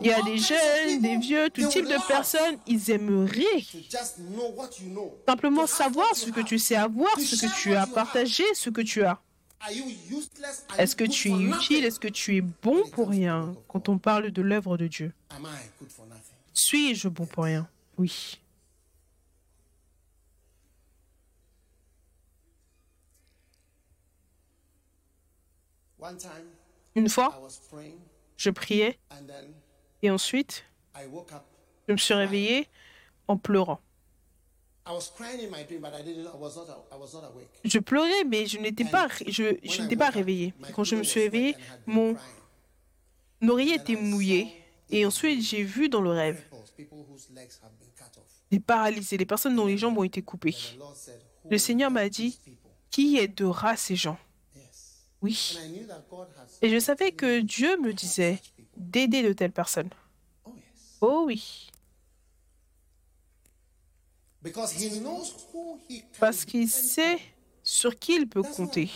Il y a des jeunes, des vieux, tout type de personnes. Ils aimeraient simplement savoir ce que tu sais avoir, ce que tu as partagé, ce que tu as. Est-ce que tu es utile? Est-ce que tu es bon pour rien quand on parle de l'œuvre de Dieu? Suis-je bon pour rien? Oui. Une fois, je priais et ensuite, je me suis réveillée en pleurant. Je pleurais, mais je n'étais pas, je, je n'étais pas réveillée. My Quand je me suis been mon oreiller était mouillé. Et ensuite, j'ai vu dans le rêve des paralysés, des personnes dont les jambes ont été coupées. Le Seigneur m'a dit, qui aidera ces gens? Oui. Et je savais que Dieu me disait d'aider de telles personnes. Oh oui. Parce qu'il sait sur qui il peut compter.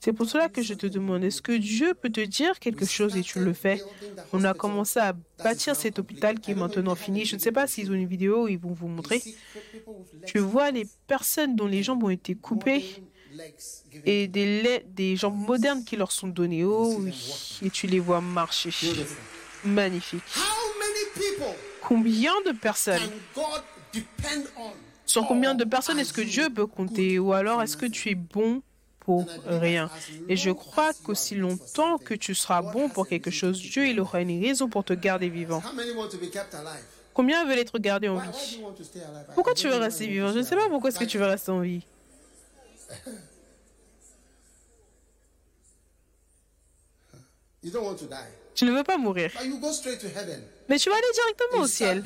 C'est pour cela que je te demande, est-ce que Dieu peut te dire quelque chose et tu le fais? On a commencé à bâtir cet hôpital qui est maintenant fini. Je ne sais pas s'ils ont une vidéo ils vont vous montrer. Tu vois les personnes dont les jambes ont été coupées et des, jambes modernes qui leur sont données. Oh oui, et tu les vois marcher. Magnifique. How many people Combien de personnes? Sur combien de personnes est-ce que Dieu peut compter? Ou alors est-ce que tu es bon pour rien? Et je crois qu'aussi longtemps que tu seras bon pour quelque chose, Dieu il aura une raison pour te garder vivant. How many want to be kept alive? Combien veulent être gardés en vie? Pourquoi tu veux rester vivant? Je ne sais pas pourquoi est-ce que tu veux rester en vie. You don't want to die. Tu ne veux pas mourir. Mais tu vas aller directement au ciel.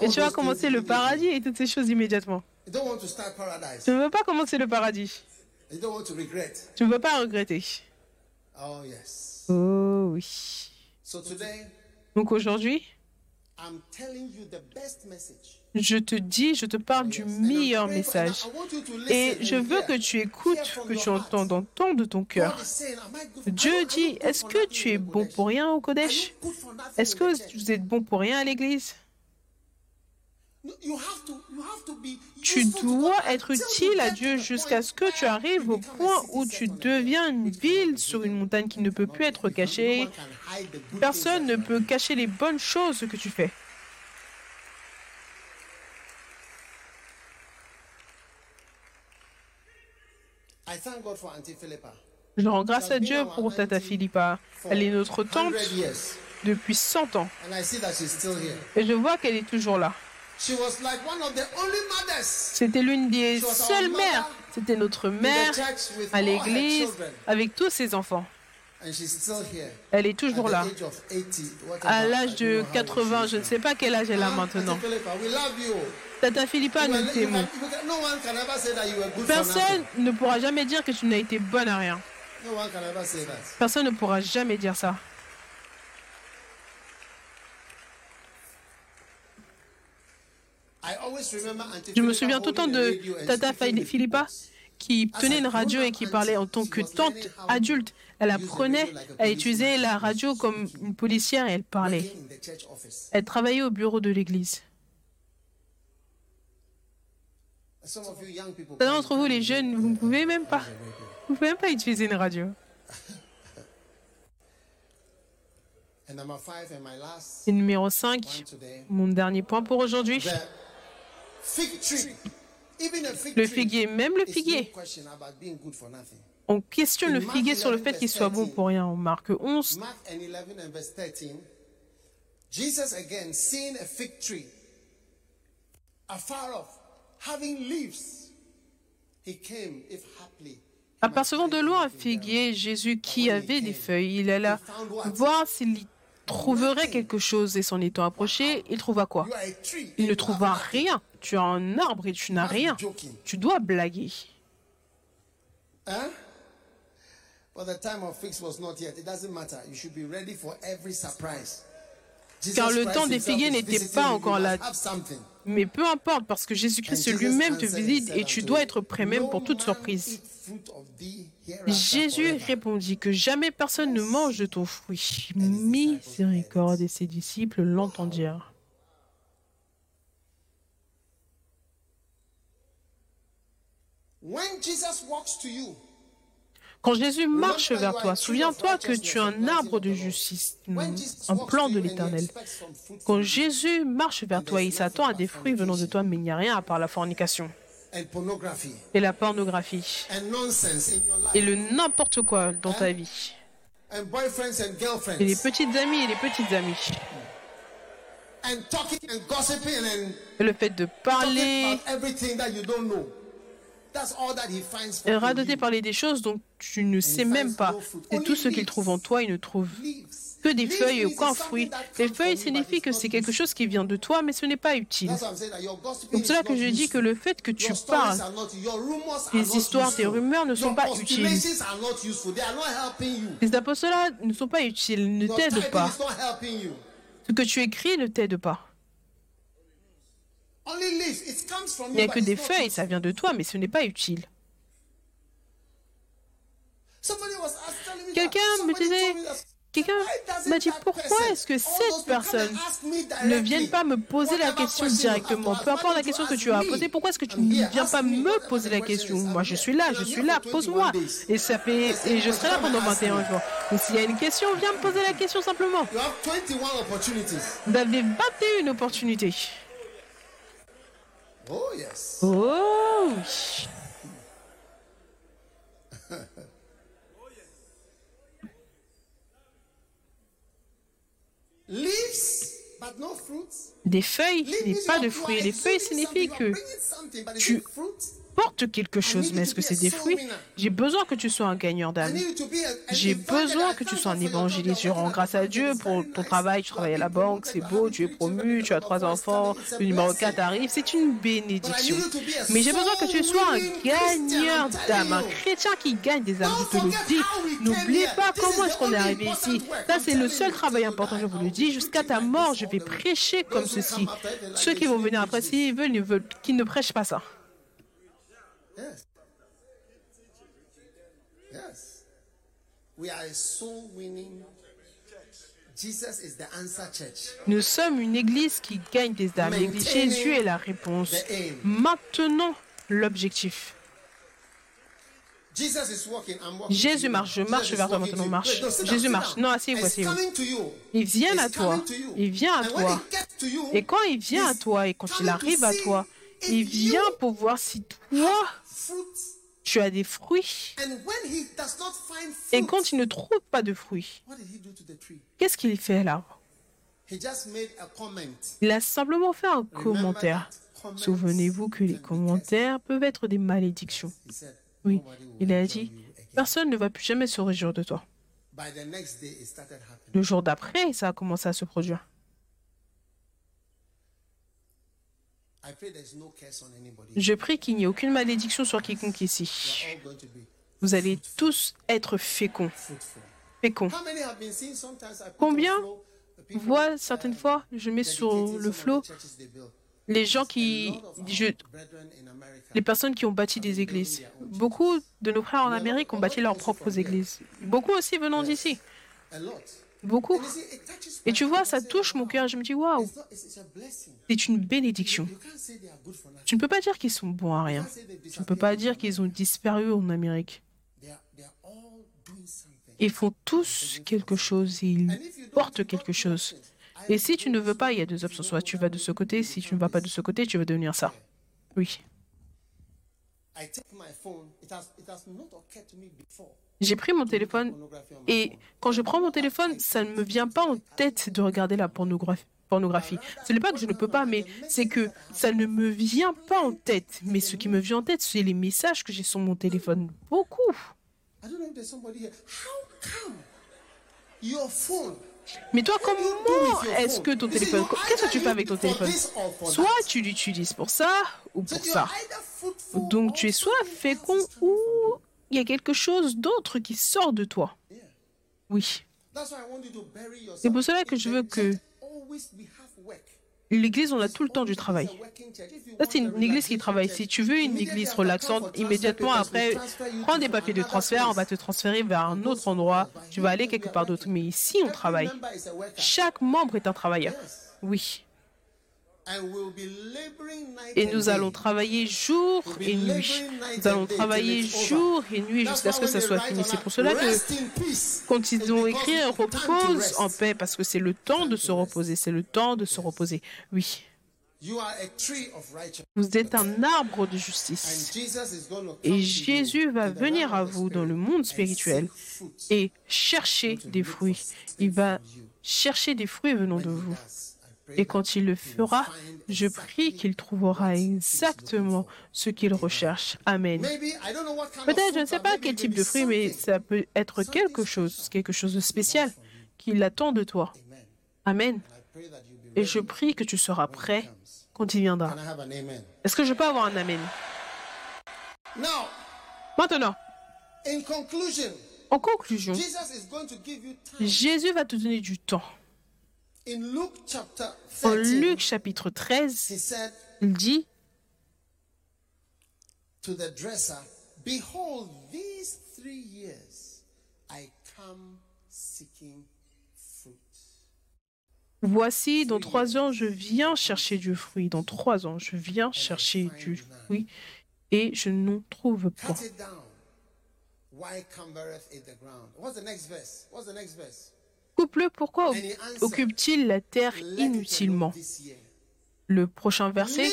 Et tu vas commencer le paradis et toutes ces choses immédiatement. Tu ne veux pas commencer le paradis. Tu ne veux pas regretter. Oh. Oh oui. Donc aujourd'hui, Je te dis, je te parle du meilleur message. Et je veux que tu écoutes, que tu entends dans ton de ton cœur. Dieu dit, est-ce que tu es bon pour rien au Kodesh Est-ce que vous êtes bon pour rien à l'église? Tu dois être utile à Dieu jusqu'à ce que tu arrives au point où tu deviens une ville sur une montagne qui ne peut plus être cachée. Personne ne peut cacher les bonnes choses que tu fais. I thank God for Auntie Philippa. Je rends grâce à Dieu pour Tata Philippa. Elle est notre tante 100 years. depuis 100 ans. Et je vois qu'elle est toujours là. C'était l'une des seules mères. C'était notre mère à l'église avec tous ses enfants. Elle est toujours là. age of 80, whatever, À l'âge de know how old 80, she je ne sais pas quel âge elle a maintenant. Tata Philippa, were good for Personne ne pourra jamais dire que tu n'as été bonne à rien. Personne ne pourra jamais dire ça. Je me souviens tout le temps a de Tata Philippa qui tenait une radio et qui parlait en tant que tante adulte. Elle apprenait à utiliser la radio comme une policière et elle parlait. Elle travaillait au bureau de l'église. Some of you young people Certains d'entre vous, les jeunes, vous ne pouvez même pas. Vous pouvez même pas utiliser une radio. Et numéro one 5, today. mon dernier point pour aujourd'hui. Le figuier, même le figuier. On questionne le figuier sur le fait qu'il soit bon pour rien. En Marc 11, Mark and 11 and verse 13. Jesus again seeing a fig tree afar off, having leaves. He came, if haply. apercevant de loin un figuier, Jésus qui avait des feuilles, il alla voir s'il y trouverait quelque chose et s'en étant approché, il trouva quoi? Il ne trouva rien. Tu as un arbre et tu n'as rien. Tu dois blaguer. Huh? But the time of fix was not yet. It doesn't matter. You should be ready for every surprise. Car le temps des himself figuiers is n'était pas encore là. Mais peu importe, parce que Jésus-Christ lui-même te visite et tu dois être prêt même pour toute surprise. Jésus répondit que jamais personne ne mange de ton fruit. Miséricorde et ses disciples l'entendirent. When Jesus walks to you, Quand Jésus marche vers toi, souviens-toi que tu es un arbre de justice, un plan de l'Éternel. Quand Jésus marche vers toi, il s'attend à des fruits venant de toi, mais il n'y a rien à part la fornication et la pornographie et le n'importe quoi dans ta vie. and boyfriends and Et les petites amies et les petites amies. and talking and gossiping and Et le fait de parler you. radoter parler des choses dont tu ne sais même pas. C'est tout ce qu'il trouve en toi, il ne trouve que des feuilles aucun it's fruit. Les feuilles signifient que c'est quelque chose qui vient de toi, mais ce n'est pas utile. C'est pour cela que je dis que le fait que tu parles, tes histoires, tes rumeurs ne sont pas utiles. les apostolats ne sont pas utiles, ne t'aident pas. Ce que tu écris ne t'aide pas. Only leaves. It comes from Il n'y a que des feuilles, ça vient de toi, mais ce n'est pas utile. Quelqu'un me disait, quelqu'un m'a dit pourquoi est-ce que cette personne ne viennent pas me poser la question directement? Peu importe la question que tu as poser, pourquoi est-ce que tu ne viens pas me. poser la question Moi, je suis là, je suis là, for 21 pose-moi. Et ça fait, et je serai là pendant 21 jours. Donc s'il y a une question, viens me poser la question simplement. You have 21 opportunities. Vous avez 21 opportunités. Oh, yes. Oh oui. Leaves, but no fruits. Des feuilles, mais pas de fruits. Les feuilles signifient que tu- quelque chose, mais est-ce que c'est des fruits J'ai besoin que tu sois un gagneur d'âme. J'ai besoin que tu sois un évangéliste. Je rends grâce à Dieu pour ton travail. Tu travailles à la banque, c'est beau, tu es promu, tu as trois enfants, le numéro 4 arrive. C'est une bénédiction. Mais j'ai besoin que tu sois un gagneur d'âme, un chrétien qui gagne des âmes. Je te le dis. N'oublie pas comment est-ce qu'on est arrivé ici. Ça, c'est le seul travail important, je vous le dis. Jusqu'à ta mort, je vais prêcher comme ceci. Ceux qui vont venir après, s'ils veulent, ils veulent qu'ils ne prêchent pas ça. Yes. Yes. We are a soul winning. Jesus is the answer church. Nous sommes une église qui gagne des âmes. L'église Jésus est la réponse. Maintenant, l'objectif. Jesus is walking. I'm walking. Jésus marche, je marche Jesus is vers toi maintenant, marche. Jésus marche. Non, asseyez-vous, asseyez-vous. Il vient à toi. Il vient à toi. Et quand il vient à toi et quand il arrive à toi, il vient pour voir si toi. Tu as des fruits. Et quand il ne trouve pas de fruits, qu'est-ce qu'il fait là? Il a simplement fait un commentaire. Souvenez-vous que les commentaires peuvent être des malédictions. Oui, "Nobody will il a dit, you again." personne ne va plus jamais se réjouir de toi. Le jour d'après, ça a commencé à se produire. I pray there's no curse on anybody. Je prie qu'il n'y ait aucune malédiction sur quiconque ici. Vous allez tous être féconds. Féconds. Combien? uh, certaines fois, je mets sur le flot les gens qui, je- les personnes qui ont bâti des églises. Beaucoup de nos frères en Amérique ont bâti leurs propres églises. Beaucoup aussi venant d'ici. Beaucoup. Et tu vois, ça touche mon cœur. Je me dis, waouh, c'est une bénédiction. Tu ne peux pas dire qu'ils sont bons à rien. Tu ne peux pas dire qu'ils ont disparu en Amérique. Ils font tous quelque chose ils portent quelque chose. Et si tu ne veux pas, il y a deux options. Soit tu vas de ce côté, si tu ne vas pas de ce côté, tu vas devenir ça. Oui. J'ai pris mon téléphone et quand je prends mon téléphone, ça ne me vient pas en tête de regarder la pornographie. Ce n'est pas que je ne peux pas, mais c'est que ça ne me vient pas en tête. Mais ce qui me vient en tête, c'est les messages que j'ai sur mon téléphone. Beaucoup. Mais toi, comment est-ce que ton téléphone... Qu'est-ce que tu fais avec ton téléphone? Soit tu l'utilises pour ça ou pour ça. Donc tu es soit fécond ou il y a quelque chose d'autre qui sort de toi. Oui. C'est pour cela que je veux que l'église, on a tout le temps du travail. Ça, c'est une église qui travaille. Si tu veux une église relaxante, immédiatement après, prends des papiers de transfert, on va te transférer vers un autre endroit. Tu vas aller quelque part d'autre. Mais ici, on travaille. Chaque membre est un travailleur. Oui. And we'll be laboring night Et nous allons travailler jour et nuit. Nous allons travailler jour et nuit jusqu'à ce que ça soit fini. C'est pour cela que quand ils ont écrit repose en paix, parce que c'est le temps de se reposer, c'est le temps de se reposer. Oui, vous êtes un arbre de justice. Et Jésus va venir à vous dans le monde spirituel et chercher des fruits. Il va chercher des fruits venant de vous. Et quand il le fera, je prie qu'il trouvera exactement ce qu'il recherche. Amen. Peut-être, je ne sais pas quel type de fruit, mais ça peut être quelque chose, quelque chose de spécial qu'il attend de toi. Amen. Et je prie que tu seras prêt quand il viendra. Est-ce que je peux avoir un Amen? Maintenant, en conclusion, Jésus va te donner du temps. En Luc chapitre 13, il dit to the dresser, Behold, these three years I come seeking fruit. Voici, dans trois ans, je viens chercher du fruit. Dans trois ans, je viens chercher du fruit et je n'en trouve pas. Cut it down. Why cumbereth it the ground? What's the next verse? What's the next verse? Couple, pourquoi occupe-t-il la terre inutilement. Le prochain verset,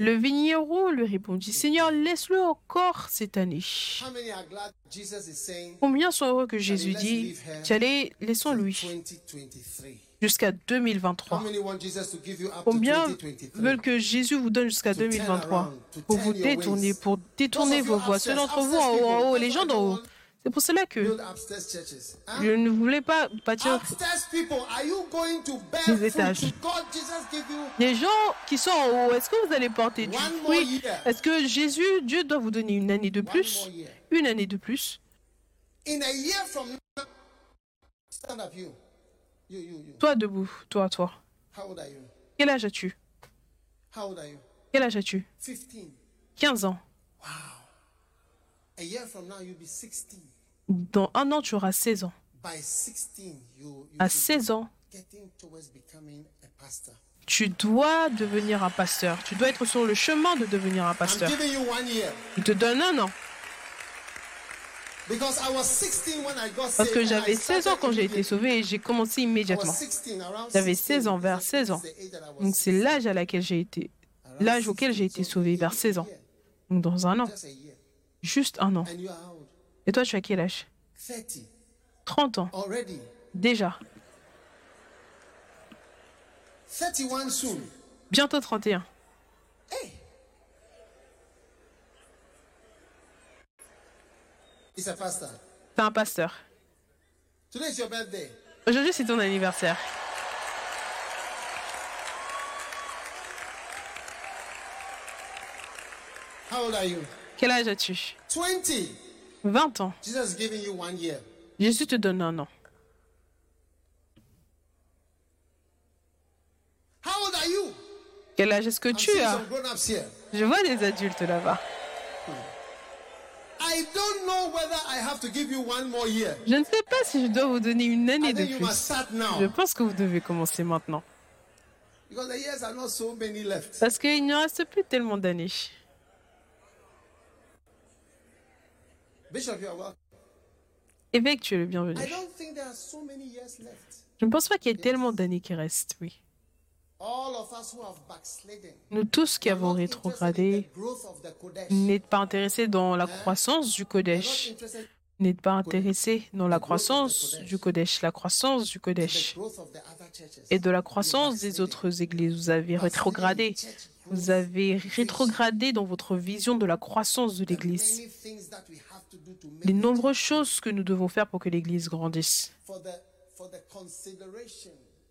le vigneron lui répondit, Seigneur, laisse-le encore cette année. Combien sont heureux que Jésus dit, Allez, laissons-lui 2023? jusqu'à 2023 Combien veulent que Jésus vous donne jusqu'à 2023 pour vous détourner, pour détourner vos voies Ceux d'entre vous en haut, en haut, les gens d'en haut. C'est pour cela que je ne voulais pas bâtir des étages. Les gens qui sont en haut, est-ce que vous allez porter du fruit? Est-ce que Jésus, Dieu doit vous donner une année de plus? Une année de plus. Toi debout, toi, toi. Quel âge as-tu? Quel âge as-tu? 15 ans. Dans un an, tu auras 16 ans. À 16 ans, tu dois devenir un pasteur. Tu dois être sur le chemin de devenir un pasteur. Il te donne un an. Parce que j'avais 16 ans quand j'ai été sauvé et j'ai commencé immédiatement. J'avais 16 ans, vers 16 ans. Donc c'est l'âge à laquelle j'ai été, l'âge auquel j'ai été sauvé, vers 16 ans. Donc dans un an. Juste un an. Et toi, tu as quel âge? 30 ans. Déjà. Bientôt 31. C'est un pasteur. Aujourd'hui, c'est ton anniversaire. Quel âge as-tu? 20 ans. Jésus te donne un an. Quel âge est-ce que tu as? Je vois des adultes là-bas. Je ne sais pas si je dois vous donner une année de plus. Je pense que vous devez commencer maintenant. Parce qu'il ne reste plus tellement d'années. Évêque, tu es le bienvenu. Je ne pense pas qu'il y ait tellement d'années qui restent, oui. Nous tous qui avons rétrogradé n'êtes pas intéressés dans la croissance du Kodesh. N'êtes pas intéressés dans la croissance du Kodesh, la croissance du Kodesh. et de la croissance des autres églises. Vous avez rétrogradé. Vous avez rétrogradé dans votre vision de la croissance de l'Église. Les nombreuses choses que nous devons faire pour que l'Église grandisse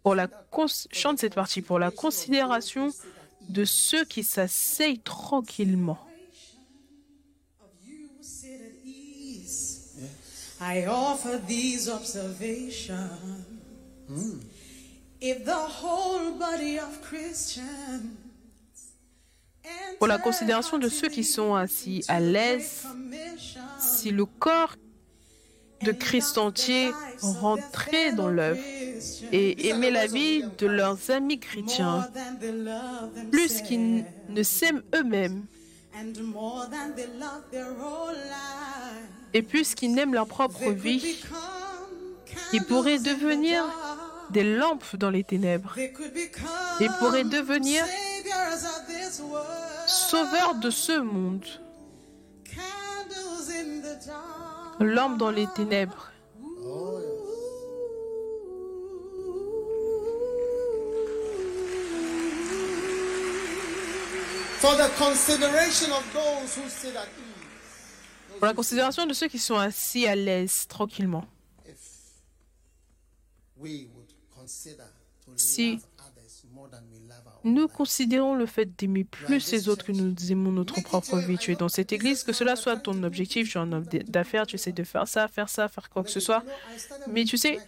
pour la chante cette partie pour la considération de ceux qui s'asseyent tranquillement. I offer these observations. Mm. If the whole body of Christians pour la considération de ceux qui sont assis à l'aise, si le corps de Christ entier rentrait dans l'œuvre et aimait la vie de leurs amis chrétiens plus qu'ils ne s'aiment eux-mêmes et plus qu'ils n'aiment leur propre vie, ils pourraient devenir des lampes dans les ténèbres. Ils pourraient devenir sauveurs de ce monde. L'homme dans les ténèbres. Pour la considération de ceux qui sont assis à l'aise tranquillement. Si nous considérons le fait d'aimer plus les autres que nous aimons notre propre vie. Tu es dans cette église, que cela soit ton objectif, tu es un homme d'affaires, tu essaies de faire ça, faire ça, faire quoi que ce soit. Mais tu sais,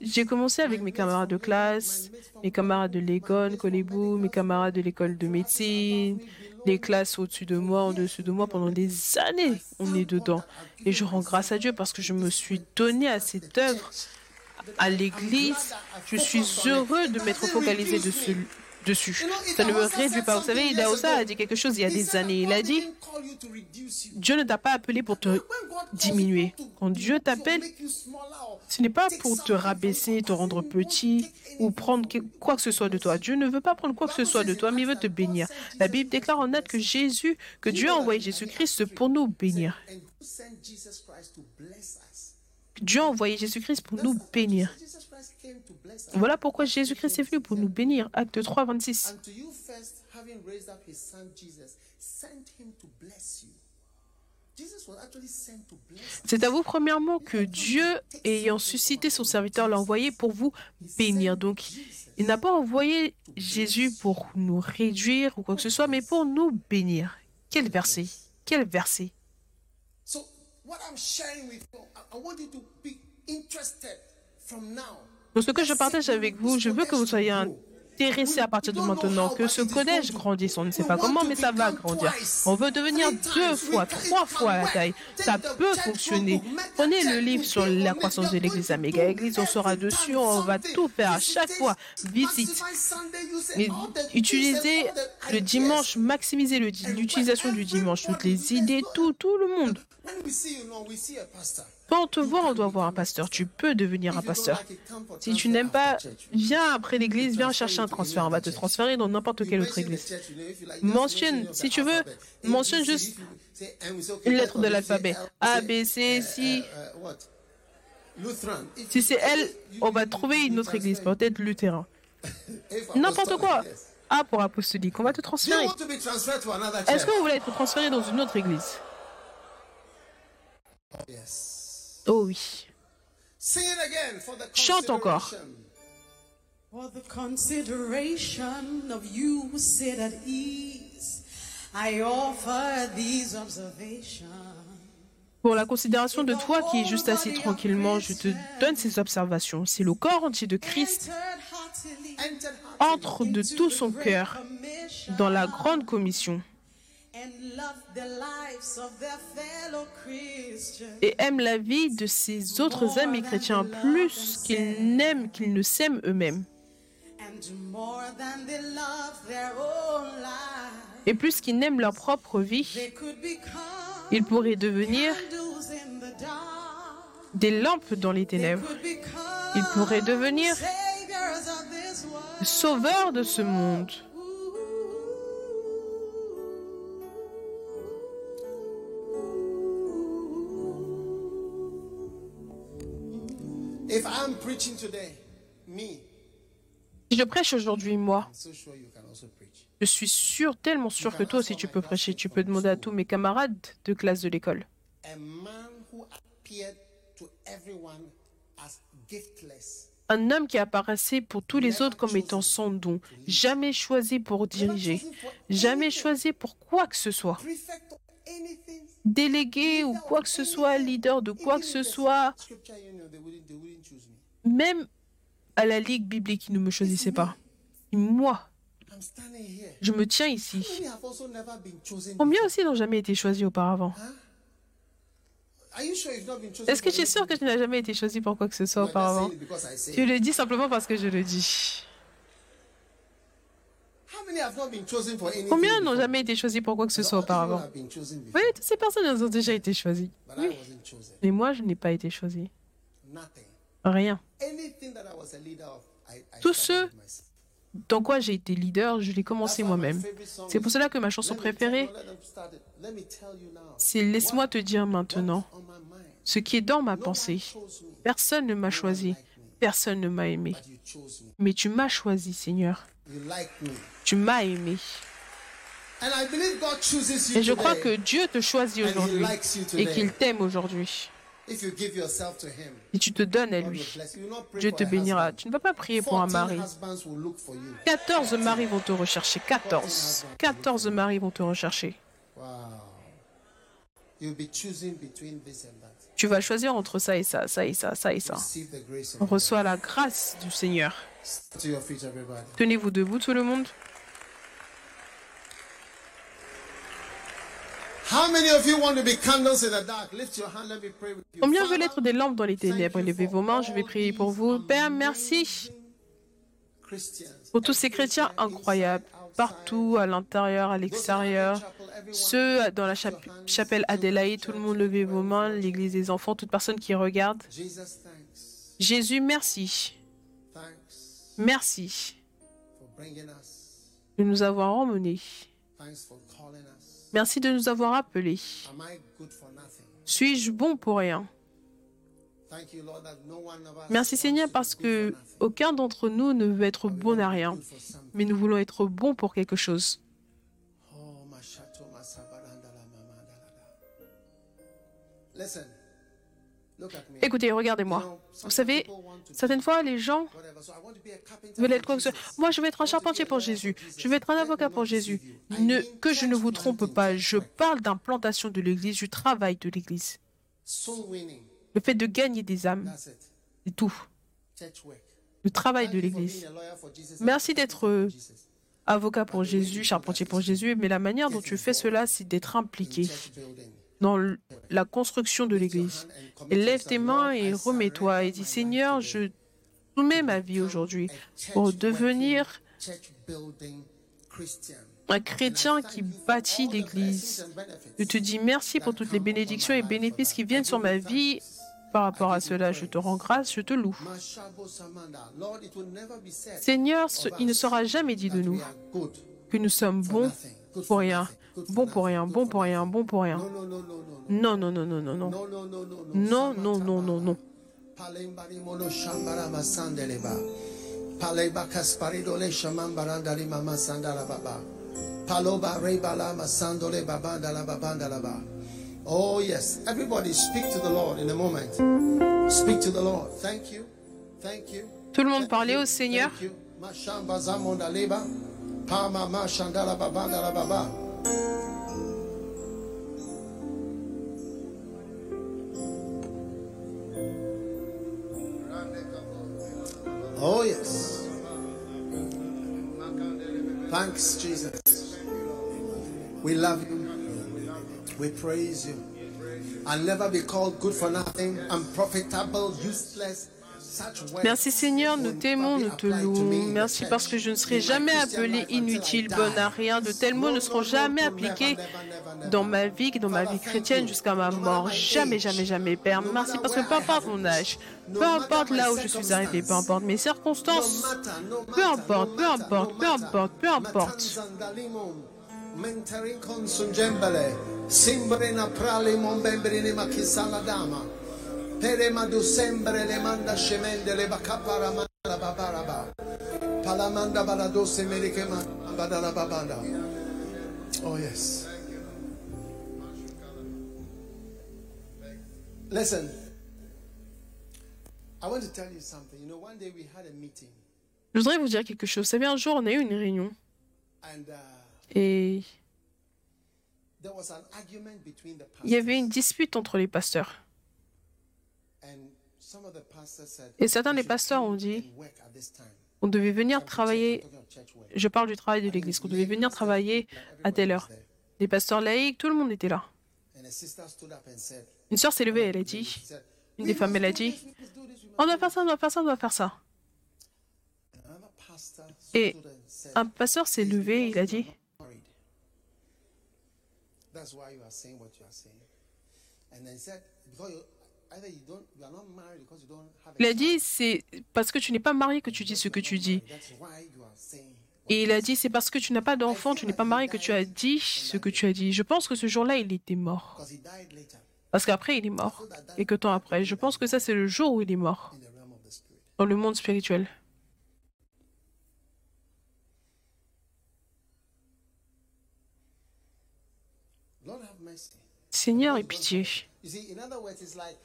j'ai commencé avec mes camarades de classe, mes camarades de l'école, Colébou, mes camarades de l'école de médecine, les classes au-dessus de moi, au-dessus de moi, pendant des années, on est dedans. Et je rends grâce à Dieu parce que je me suis donné à cette œuvre, à l'église. Je suis heureux de m'être focalisé dessus dessus. Ça ne me réduit pas. Vous savez, Idaosa a dit quelque chose il y a des années. Il a dit, Dieu ne t'a pas appelé pour te diminuer. Quand Dieu t'appelle, ce n'est pas pour te rabaisser, te rendre petit ou prendre quoi que ce soit de toi. Dieu ne veut pas prendre quoi que ce soit de toi, mais il veut te bénir. La Bible déclare en acte que Jésus, que Dieu a envoyé Jésus-Christ pour nous bénir. Dieu a envoyé Jésus-Christ pour nous bénir. Voilà pourquoi Jésus-Christ est venu pour nous bénir. Acte 3, 26. And to you first, having raised up his son Jesus, sent him to bless you. Jesus was actually sent to bless us. C'est à vous premièrement que Dieu, ayant suscité son serviteur, l'a envoyé pour vous bénir. Donc, il n'a pas envoyé Jésus pour nous réduire ou quoi que ce soit, mais pour nous bénir. Quel verset Quel verset So, what I'm sharing with you, I, I want you to be interested from now. Donc, ce que je partage avec vous, je veux que vous soyez intéressés à partir de maintenant, que ce collège grandisse. On ne sait pas comment, mais ça va grandir. On veut devenir deux fois, trois fois la taille. Ça peut fonctionner. Prenez le livre sur la croissance de l'Église à méga Église, on sera dessus, on va tout faire à chaque fois. Visite. Utilisez le dimanche, maximisez l'utilisation du dimanche, toutes les idées, tout, tout le monde. Quand on te voit, on doit voir un pasteur. Tu peux devenir un pasteur. Si tu n'aimes pas, viens après l'église, viens chercher un transfert. On va te transférer dans n'importe quelle autre église. Mentionne, mention si tu veux, mentionne juste une let lettre de l'alphabet. A, B, C, C. Si c'est elle, on va trouver une autre église, peut-être lutheran. N'importe quoi. A pour apostolique, on va te transférer. Est-ce que vous voulez être transféré dans une autre église? Oh oui. Chante encore. For the consideration of you who sit at ease, I offer these observations. Pour la considération de toi qui est juste assis tranquillement, je te donne ces observations. C'est le corps entier de Christ entre de tout son cœur dans la grande commission et aime la vie de ses autres amis chrétiens plus qu'ils n'aiment qu'ils ne s'aiment eux-mêmes. Et plus qu'ils n'aiment leur propre vie, ils pourraient devenir des lampes dans les ténèbres. Ils pourraient devenir sauveurs de ce monde. Si je prêche aujourd'hui, moi, je suis sûr, tellement sûr que toi aussi tu peux prêcher. Tu peux demander à tous mes camarades de classe de l'école. Un homme qui apparaissait pour tous les autres comme étant sans don, jamais choisi pour diriger, jamais choisi pour quoi que ce soit. Délégué ou quoi que ce soit, leader de quoi que ce soit, même à la ligue biblique, il ne me choisissait pas. Moi, je me tiens ici. Combien aussi n'ont jamais été choisis auparavant? Est-ce que tu es sûr que tu n'as jamais été choisi pour quoi que ce soit auparavant? Tu le dis simplement parce que je le dis. How many have not been chosen for anything? Combien n'ont jamais été choisis pour quoi que ce soit auparavant? Oui, toutes ces personnes elles ont déjà été choisies. Mais moi, je n'ai pas été choisi. Rien. Anything that I was a leader of, I, I Tous ceux-. Dans quoi j'ai été leader, je l'ai commencé moi-même. C'est pour cela que ma chanson Let me tell- préférée, c'est Laisse-moi te dire maintenant ce qui est dans ma pensée. Personne ne m'a choisi, personne ne m'a aimé. Mais tu m'as choisi, Seigneur. Tu m'as aimé. Et je crois que Dieu te choisit aujourd'hui et qu'il t'aime aujourd'hui. Si tu te donnes à lui, Dieu te bénira. Tu ne vas pas prier pour un 14 mari. husbands will look for you. 14 maris vont te rechercher. 14. 14 maris vont te rechercher. Tu vas choisir entre ça et ça, ça et ça, ça et ça. On reçoit la grâce du Seigneur. Stand to your feet, everybody. Tenez-vous debout, tout le monde. How many of you want to be candles in the dark? Lift your hand. Let me pray with you. Combien veulent être des lampes dans les ténèbres Levez vos mains, je vais prier pour vous. Père, merci pour tous ces chrétiens incroyables, partout, à l'intérieur, à l'extérieur. Ceux dans la chap- chapelle Adélaïde, tout le monde levez vos mains, l'église des enfants, toute personne qui regarde. Jésus, merci. Merci de nous avoir emmenés. Merci de nous avoir appelés. Suis-je bon pour rien? Merci Seigneur parce que aucun d'entre nous ne veut être bon à rien, mais nous voulons être bons pour quelque chose. Oh. Listen. Écoutez, regardez-moi. Vous savez, certaines fois, les gens veulent être quoi que ce soit. Moi, je veux être un charpentier pour Jésus. Je veux être un avocat pour Jésus. Ne, que je ne vous trompe pas. Je parle d'implantation de l'Église, du travail de l'Église. Le fait de gagner des âmes, c'est tout. Le travail de l'Église. Merci d'être, euh. Avocat pour Jésus, charpentier pour Jésus, mais la manière dont tu fais cela, c'est d'être impliqué. Dans la construction de l'Église. Lève tes mains et remets-toi et dis Seigneur, je soumets ma vie aujourd'hui pour devenir un chrétien qui bâtit l'Église. Je te dis merci pour toutes les bénédictions et bénéfices qui viennent sur ma vie. Par rapport à cela, je te rends grâce, je te loue. Seigneur, il ne sera jamais dit de nous que nous sommes bons pour rien, bons pour rien, Good pour rien, bons pour rien. No, no, no, no, no, no. Non, non, non, non, non, non. No, no, no, no, no. Non, non, non, non, non. Oh yes, everybody speak to the Lord in a moment. Speak to the Lord. Thank you. Thank you. Tout le monde parlait au Seigneur. Thank you. Pama mashandala babanda baba. Oh, yes. Thanks, Jesus. We love you. We praise you. I'll never be called good for nothing, unprofitable, useless. Merci Seigneur, nous t'aimons, nous te louons. Merci parce que je ne serai jamais appelé inutile, bonne à rien. De tels mots ne seront jamais appliqués dans ma vie, dans ma vie chrétienne jusqu'à ma mort. Jamais, jamais, jamais, Père. Merci parce que peu importe mon âge, peu importe là où je suis arrêté, peu importe mes circonstances, Peu importe, peu importe, peu importe, peu importe. Pere madu sembre le manda scemende le bacapara manda babaraba. Palamanda baladose merike badala babanda. Oh yes. Listen. I want to tell you something. You know, one day we had a meeting je voudrais vous dire quelque chose. Vous savez, un jour, on a eu une réunion and uh, et there was an argument between the il y avait une pastors. dispute entre les pasteurs. And some of the pastors said, Et certains "We des pasteurs ont dit and work at this time." on devait venir travailler, je parle du travail de l'église, qu'on devait venir travailler à telle heure. Les pasteurs laïcs, tout le monde était là. Une sœur s'est levée, elle a dit, une "We des femmes, elle a dit, on doit do faire ça, on doit faire ça, on doit faire ça. this." Another pastor Et un pasteur s'est levé, il a dit, il a dit, c'est parce que tu n'es pas marié que tu dis ce que tu dis. Et il a dit, c'est parce que tu n'as pas d'enfant, tu n'es pas marié que tu as dit ce que tu as dit. Je pense que ce jour-là, il était mort. Parce qu'après, il est mort. Quelques temps après. Je pense que ça, c'est le jour où il est mort. Dans le monde spirituel. Seigneur, aie pitié.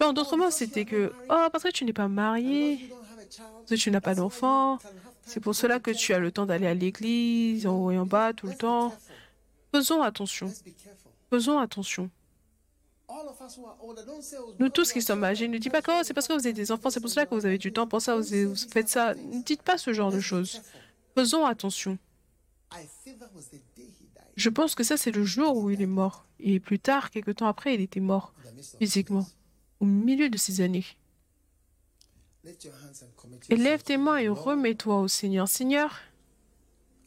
En d'autres mots, c'était que, oh, parce que tu n'es pas marié, parce que tu n'as pas d'enfant, c'est pour cela que tu as le temps d'aller à l'église, en haut et en bas, tout le temps. Faisons attention. Faisons attention. Oh, Nous tous qui sommes âgés, ne dites pas que oh, c'est parce que vous êtes des enfants, c'est pour cela que vous avez du temps pour ça, vous, vous faites ça. Ne dites pas ce genre de choses. Faisons attention. Je pense que ça, c'est le jour où il est mort. Et plus tard, quelques temps après, il était mort, physiquement, au milieu de ces années. Lift your hands and commit Et yourself lève to tes mains et remets-toi au Seigneur. Seigneur,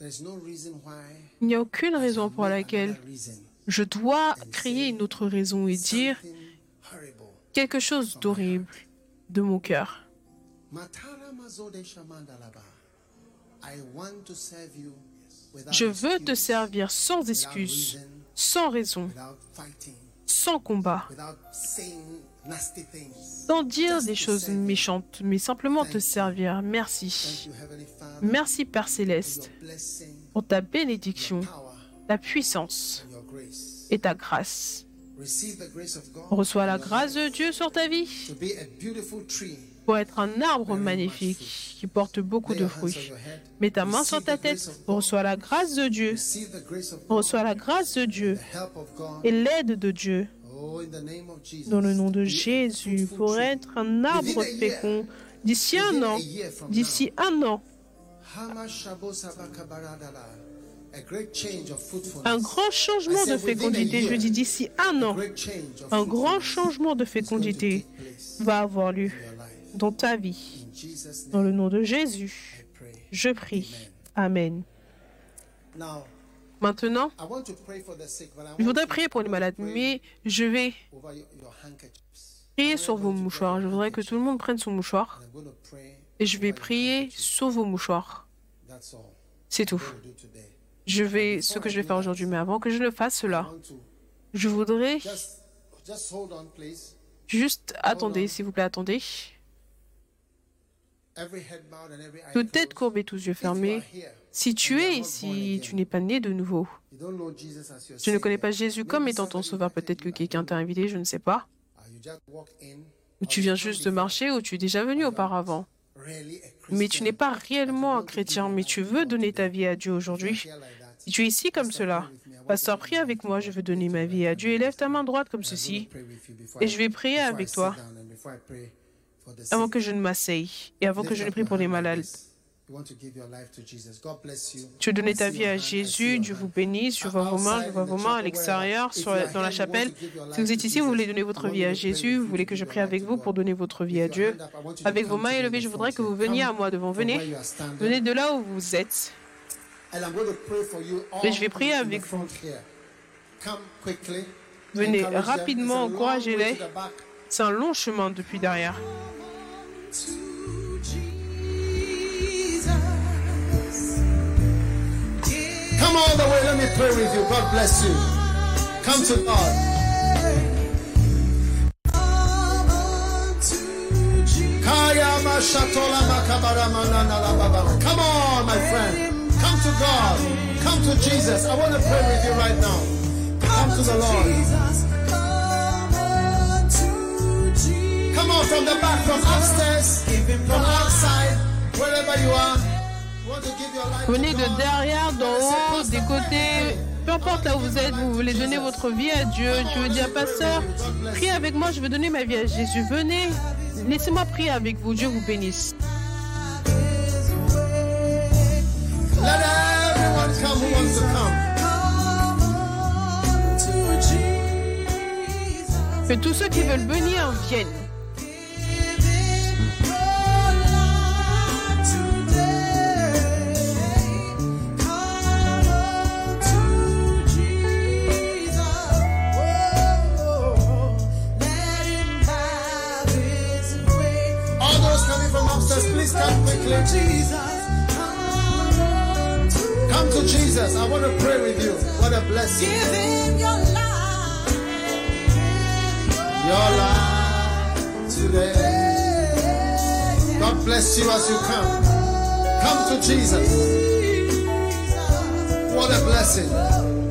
il n'y a aucune raison pour laquelle je dois créer une autre raison et dire quelque chose d'horrible de mon cœur. Je veux te servir sans excuse, sans raison, sans combat, sans dire des choses méchantes, mais simplement te servir. Merci. Merci Père Céleste pour ta bénédiction, ta puissance et ta grâce. Reçois la grâce de Dieu sur ta vie pour être un arbre magnifique qui porte beaucoup de fruits. Mets ta main sur ta tête, reçois la grâce de Dieu, reçois la grâce de Dieu. Et l'aide de Dieu. Oh, dans le nom de Jésus pour être un arbre fécond. D'ici un an, d'ici un an, un grand changement de fécondité. Je dis d'ici un an, un grand changement de fécondité va avoir lieu. Dans ta vie. Dans le nom de Jésus, je prie. Amen. Maintenant, je voudrais prier pour les malades, mais je vais prier sur vos mouchoirs. Je voudrais que tout le monde prenne son mouchoir et je vais prier sur vos mouchoirs. C'est tout. Je vais ce que je vais faire aujourd'hui, mais avant que je le fasse cela, je voudrais juste attendez, s'il vous plaît, attendez. Every head bowed and every eye Toute tête courbée, tous yeux fermés. Si tu es ici, tu n'es pas né de nouveau. Tu ne connais pas Jésus comme étant ton sauveur. Peut-être que quelqu'un t'a invité, je ne sais pas. Ou tu viens juste de marcher, ou tu es déjà venu auparavant? Mais tu n'es pas réellement un chrétien, mais tu veux donner ta vie à Dieu aujourd'hui. Tu es ici comme cela, pasteur, prie avec moi, je veux donner ma vie à Dieu. Et lève ta main droite comme ceci. Et je vais prier avec toi avant que je ne m'asseye et avant que je ne prie pour les malades. Tu veux donner ta vie à Jésus, Dieu vous bénisse, je vois vos mains, je vois vos mains à l'extérieur, dans la chapelle. Si vous êtes ici, vous voulez donner votre vie à Jésus, vous voulez que je prie avec vous pour donner votre vie à Dieu. Avec vos mains élevées, je voudrais que vous veniez à moi devant. Venez, venez de là où vous êtes. Et je vais prier avec vous. Venez rapidement, encouragez-les. C'est un long chemin depuis derrière. Come all the way, let me pray with you. God bless you. Come to God. Come on, my friend. Come to God. Come to Jesus. I want to pray with you right now. Come to the Lord. Come on from the back, from upstairs, from outside, wherever you are. You want to give your life to Venez de derrière, d'en haut, des côtés. Peu importe là où vous êtes, vous voulez donner votre vie à Dieu. Tu veux dire, pasteur, priez avec moi, je veux donner ma vie à Jésus. Venez, laissez-moi prier avec vous. Dieu vous bénisse. Let everyone come who wants to come. Que tous ceux qui veulent venir viennent. Please come quickly. Come to Jesus. I want to pray with you. What a blessing. Your life today. God bless you as you come. Come to Jesus. What a blessing.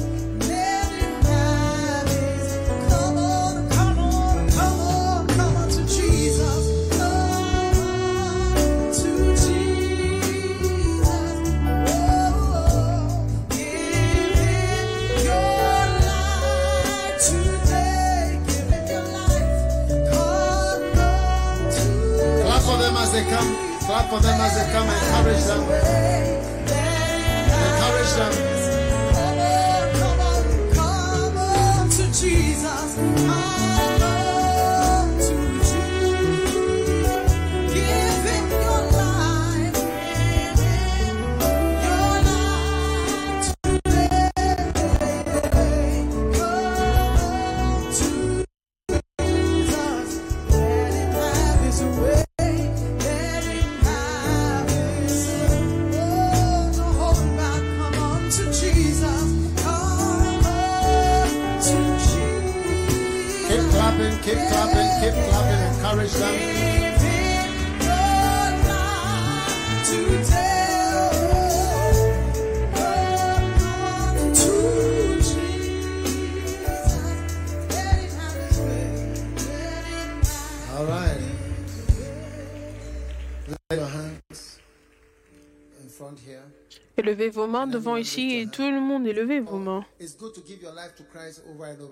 Vos mains devant ici et tout le monde élevez vos mains. Again.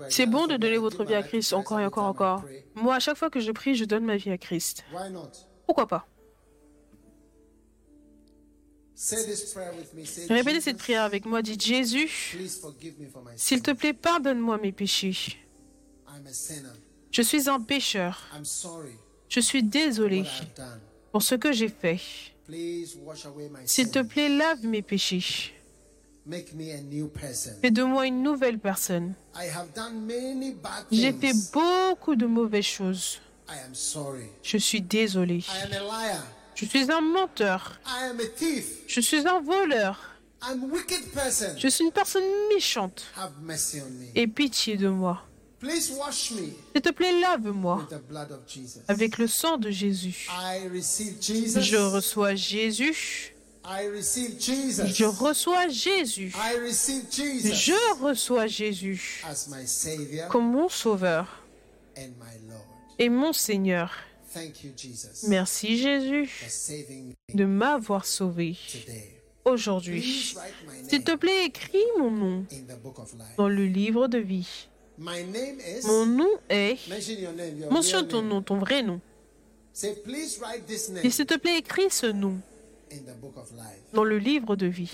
C'est bon de donner votre vie à Christ encore et encore I encore. Moi, à chaque fois que je prie, je donne ma vie à Christ. Pourquoi pas? Répétez cette prière avec moi. Dites Jésus, s'il te plaît, pardonne-moi mes péchés. Je suis un pécheur. Je suis désolé pour ce que j'ai fait. S'il te plaît, lave mes péchés. Fais de moi une nouvelle personne. J'ai fait beaucoup de mauvaises choses. Je suis désolé. Je suis un menteur. Je suis un voleur. Je suis une personne méchante. Aie pitié de moi. Please wash me S'il te plaît, lave-moi with the blood of Jesus. avec le sang de Jésus. I receive Jesus. Je reçois Jésus. I receive Jesus. Je reçois Jésus. I receive Jesus Je reçois Jésus as my Savior comme mon sauveur and my Lord. et mon Seigneur. Thank you, Jesus, Merci Jésus de m'avoir sauvé aujourd'hui. S'il te plaît, écris mon nom dans le livre de vie. Mon nom est... Mentionne ton nom, ton vrai nom. Et s'il te plaît, écris ce nom dans le livre de vie,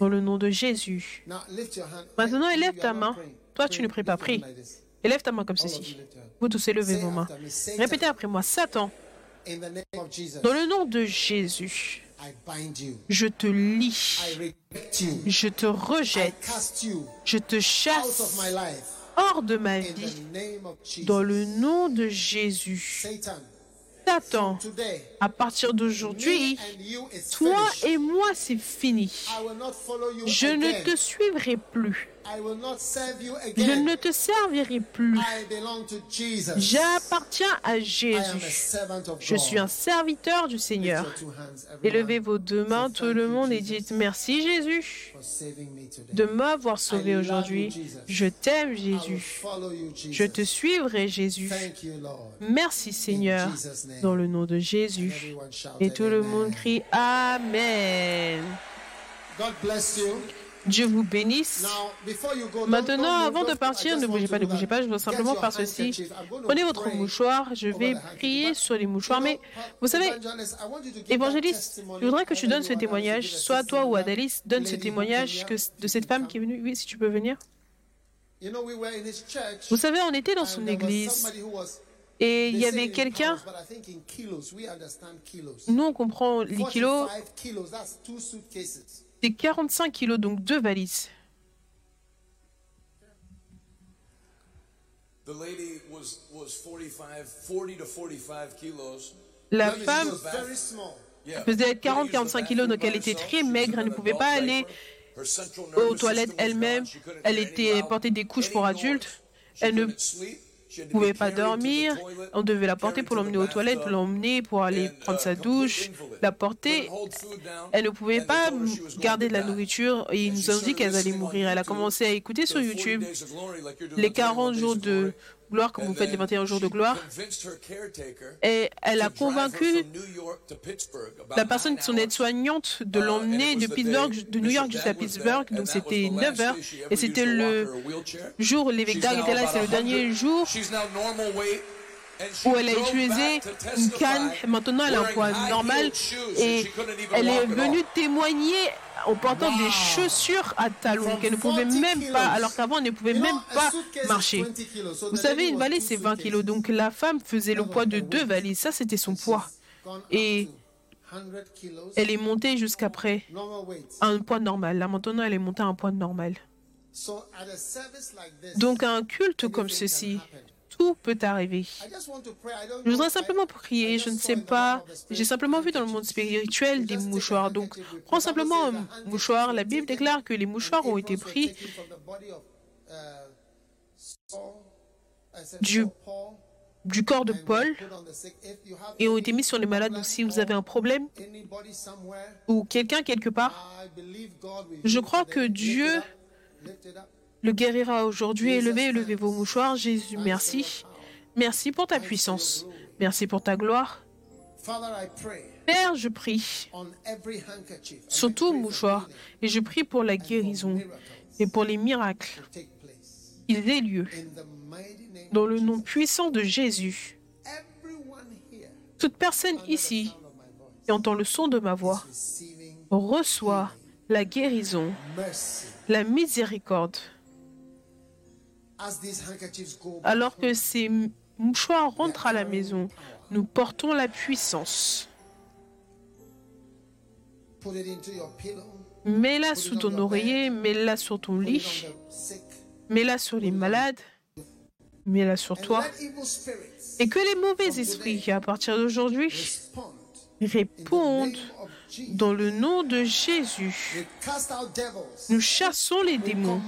dans le nom de Jésus. Maintenant, élève ta main. Toi, tu ne pries pas, prie. Élève ta main comme ceci. Vous tous élevez vos mains. Répétez après moi. Satan, dans le nom de Jésus, je te you. je te rejette, je te chasse. Hors de ma vie dans le nom de Jésus. Satan, à partir d'aujourd'hui, toi et moi, c'est fini. Je ne te suivrai plus. Je ne te servirai plus. J'appartiens à Jésus. Je suis un serviteur du Seigneur. Élevez vos deux mains, tout le monde, et dites merci Jésus de m'avoir sauvé aujourd'hui. Je t'aime Jésus. Je te suivrai Jésus. Thank you, Lord. Merci Seigneur, dans le nom de Jésus. Et tout le monde crie Amen. God bless you. Dieu vous bénisse. Maintenant, avant de partir, ne bougez pas, ne bougez pas, je veux simplement faire ceci. Prenez votre mouchoir, je vais prier sur les mouchoirs, mais vous savez, évangéliste, je voudrais que tu donnes ce témoignage, soit toi ou. Adalis, donne ce témoignage que de cette femme qui est venue. Oui, si tu peux venir. Vous savez, on était dans son église et il y avait quelqu'un, nous on comprend les kilos, 45 kilos, that's two suitcases. c'est 45 kilos, donc deux valises. The lady was was 45, 40 to 45 kilos. La femme was very small. Yeah. faisait Couldn't use the 40-45 kilos, donc elle était herself. très maigre, elle ne pouvait pas adult aller aux toilettes elle-même. Elle était portée des couches pour adultes. Elle ne be pouvait pas dormir. On devait la porter pour l'emmener aux toilettes, bathtub, l'emmener pour aller prendre sa complete douche, la porter. Down, Elle ne pouvait pas garder de la nourriture et ils nous ont dit qu'elle allait mourir. Elle a commencé à écouter sur the 40 YouTube les the 21 40 Days jours de. Gloire comme vous faites les then 21 jours de gloire. Et elle a convaincu la personne, son aide-soignante, de Uh, l'emmener de Pittsburgh, de New York jusqu'à Pittsburgh. Donc c'était the 9 last heures. Et c'était le jour où l'évêque Dag était là, c'est le 100. dernier jour où elle a utilisé une canne. Maintenant, elle a un poids normal et elle est venue témoigner en portant des chaussures à talons qu'elle ne pouvait 40 même kilos. pas, alors qu'avant elle ne pouvait You même pas marcher. 20 kilos, so Vous savez, une valise c'est 20 kilos, donc la femme faisait le poids de deux valises. Ça, c'était son poids. Et to 100 kilos, elle est montée jusqu'à près normal weight. à un poids normal. Là maintenant, elle est montée à un poids normal. Donc à un culte comme ceci. Peut arriver. Je voudrais simplement prier, je ne sais pas. J'ai simplement vu dans le monde spirituel des mouchoirs. Donc, prends simplement un mouchoir. La Bible déclare que les mouchoirs ont été pris du, du corps de Paul et ont été mis sur les malades. Donc si vous avez un problème ou quelqu'un quelque part, je crois que Dieu le guérira aujourd'hui. Élevez, élevez vos mouchoirs. Jésus, merci. Merci pour ta puissance. Merci pour ta gloire. Père, je prie sur tout mouchoir et je prie pour la guérison et pour les miracles qu'ils aient lieu dans le nom puissant de Jésus. Toute personne ici qui entend le son de ma voix reçoit la guérison, la miséricorde. Alors que ces mouchoirs rentrent à la maison, nous portons la puissance. Mets-la sous ton oreiller, mets-la sur ton lit, mets-la sur les malades, mets-la sur toi. Et que les mauvais esprits, à partir d'aujourd'hui, répondent dans le nom de Jésus. Nous chassons les démons.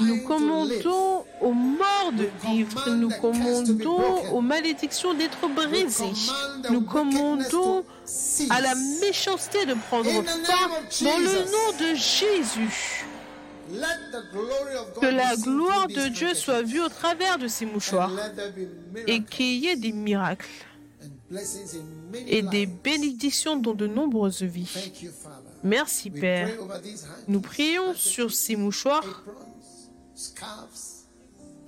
Nous commandons aux morts de vivre. Nous commandons aux malédictions d'être brisées. Nous commandons à la méchanceté de prendre fin dans le nom de Jésus. Que la gloire de Dieu soit vue au travers de ces mouchoirs et qu'il y ait des miracles et des bénédictions dans de nombreuses vies. Merci Père. Nous prions sur ces mouchoirs,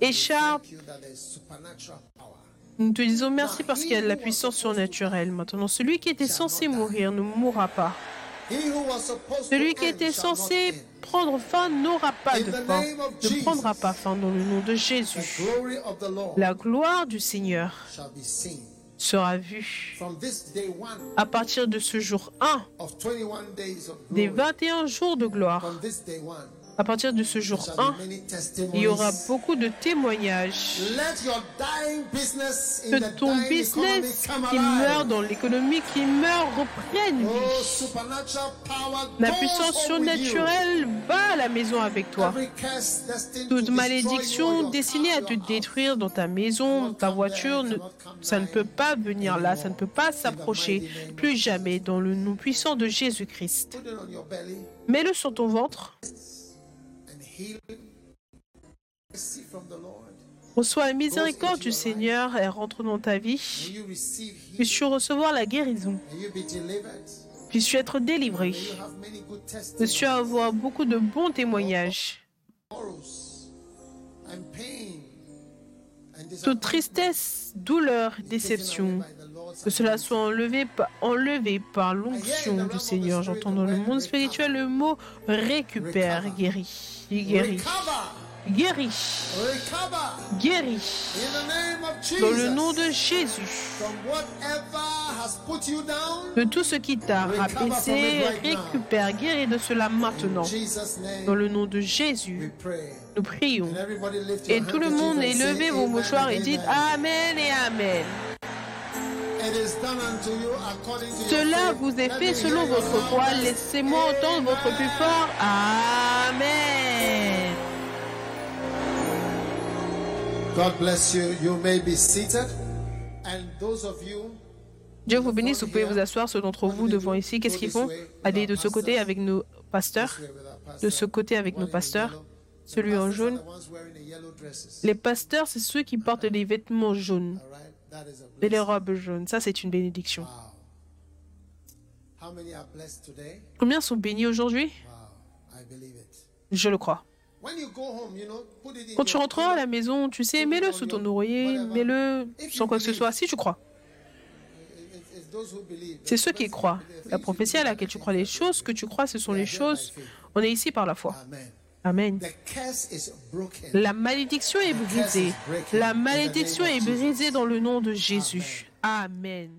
écharpes. Nous te disons merci parce qu'il y a de la puissance surnaturelle. Maintenant, celui qui était censé mourir ne mourra pas. Celui qui était censé prendre fin n'aura pas de fin, ne prendra pas fin dans le nom de Jésus. La gloire du Seigneur sera vue à partir de ce jour 1 des 21 jours de gloire. À partir de ce jour 1, il y aura beaucoup de témoignages. Que ton business qui meurt dans l'économie, qui meurt, reprenne vie. La puissance surnaturelle va à la maison avec toi. Toute malédiction destinée à te détruire dans ta maison, ta voiture, ça ne peut pas venir là, ça ne peut pas s'approcher. plus jamais dans le nom puissant de Jésus-Christ. Mets-le sur ton ventre. Reçois la miséricorde du Seigneur et rentre dans ta vie. Puisses-tu recevoir la guérison. Puisses-tu être délivré. Puisses-tu avoir beaucoup de bons témoignages. Toute tristesse, douleur, déception, que cela soit enlevé, par- enlevé par l'onction du Seigneur. J'entends dans le monde spirituel le mot récupère, guérit, guérit, guérit, guérit. Dans le nom de Jésus, de tout ce qui t'a rabaissé, récupère, guéris de cela maintenant. Dans le nom de Jésus, nous prions. Et tout le monde élevez vos mouchoirs et dites Amen. Et Amen. Cela vous est fait selon votre foi. Laissez-moi entendre votre plus fort. Amen. God bless you. You may be seated. And those of you Dieu vous bénisse, vous pouvez vous asseoir. Ceux d'entre vous devant ici, qu'est-ce qu'ils font? Allez de ce côté avec nos pasteurs. De ce côté avec nos pasteurs. Celui en jaune. Les pasteurs, c'est ceux qui portent des vêtements jaunes et les robes jaunes. Ça, c'est une bénédiction. How many are blessed today? Combien sont bénis aujourd'hui? Je le crois. Quand tu rentreras à la maison, tu sais, mets-le sous ton oreiller, mets-le sans quoi que ce soit, si tu crois. C'est ceux qui croient. La prophétie à laquelle tu crois, les choses que tu crois, ce sont les choses. On est ici par la foi. Amen. La malédiction est brisée. La malédiction est brisée dans le nom de Jésus. Amen.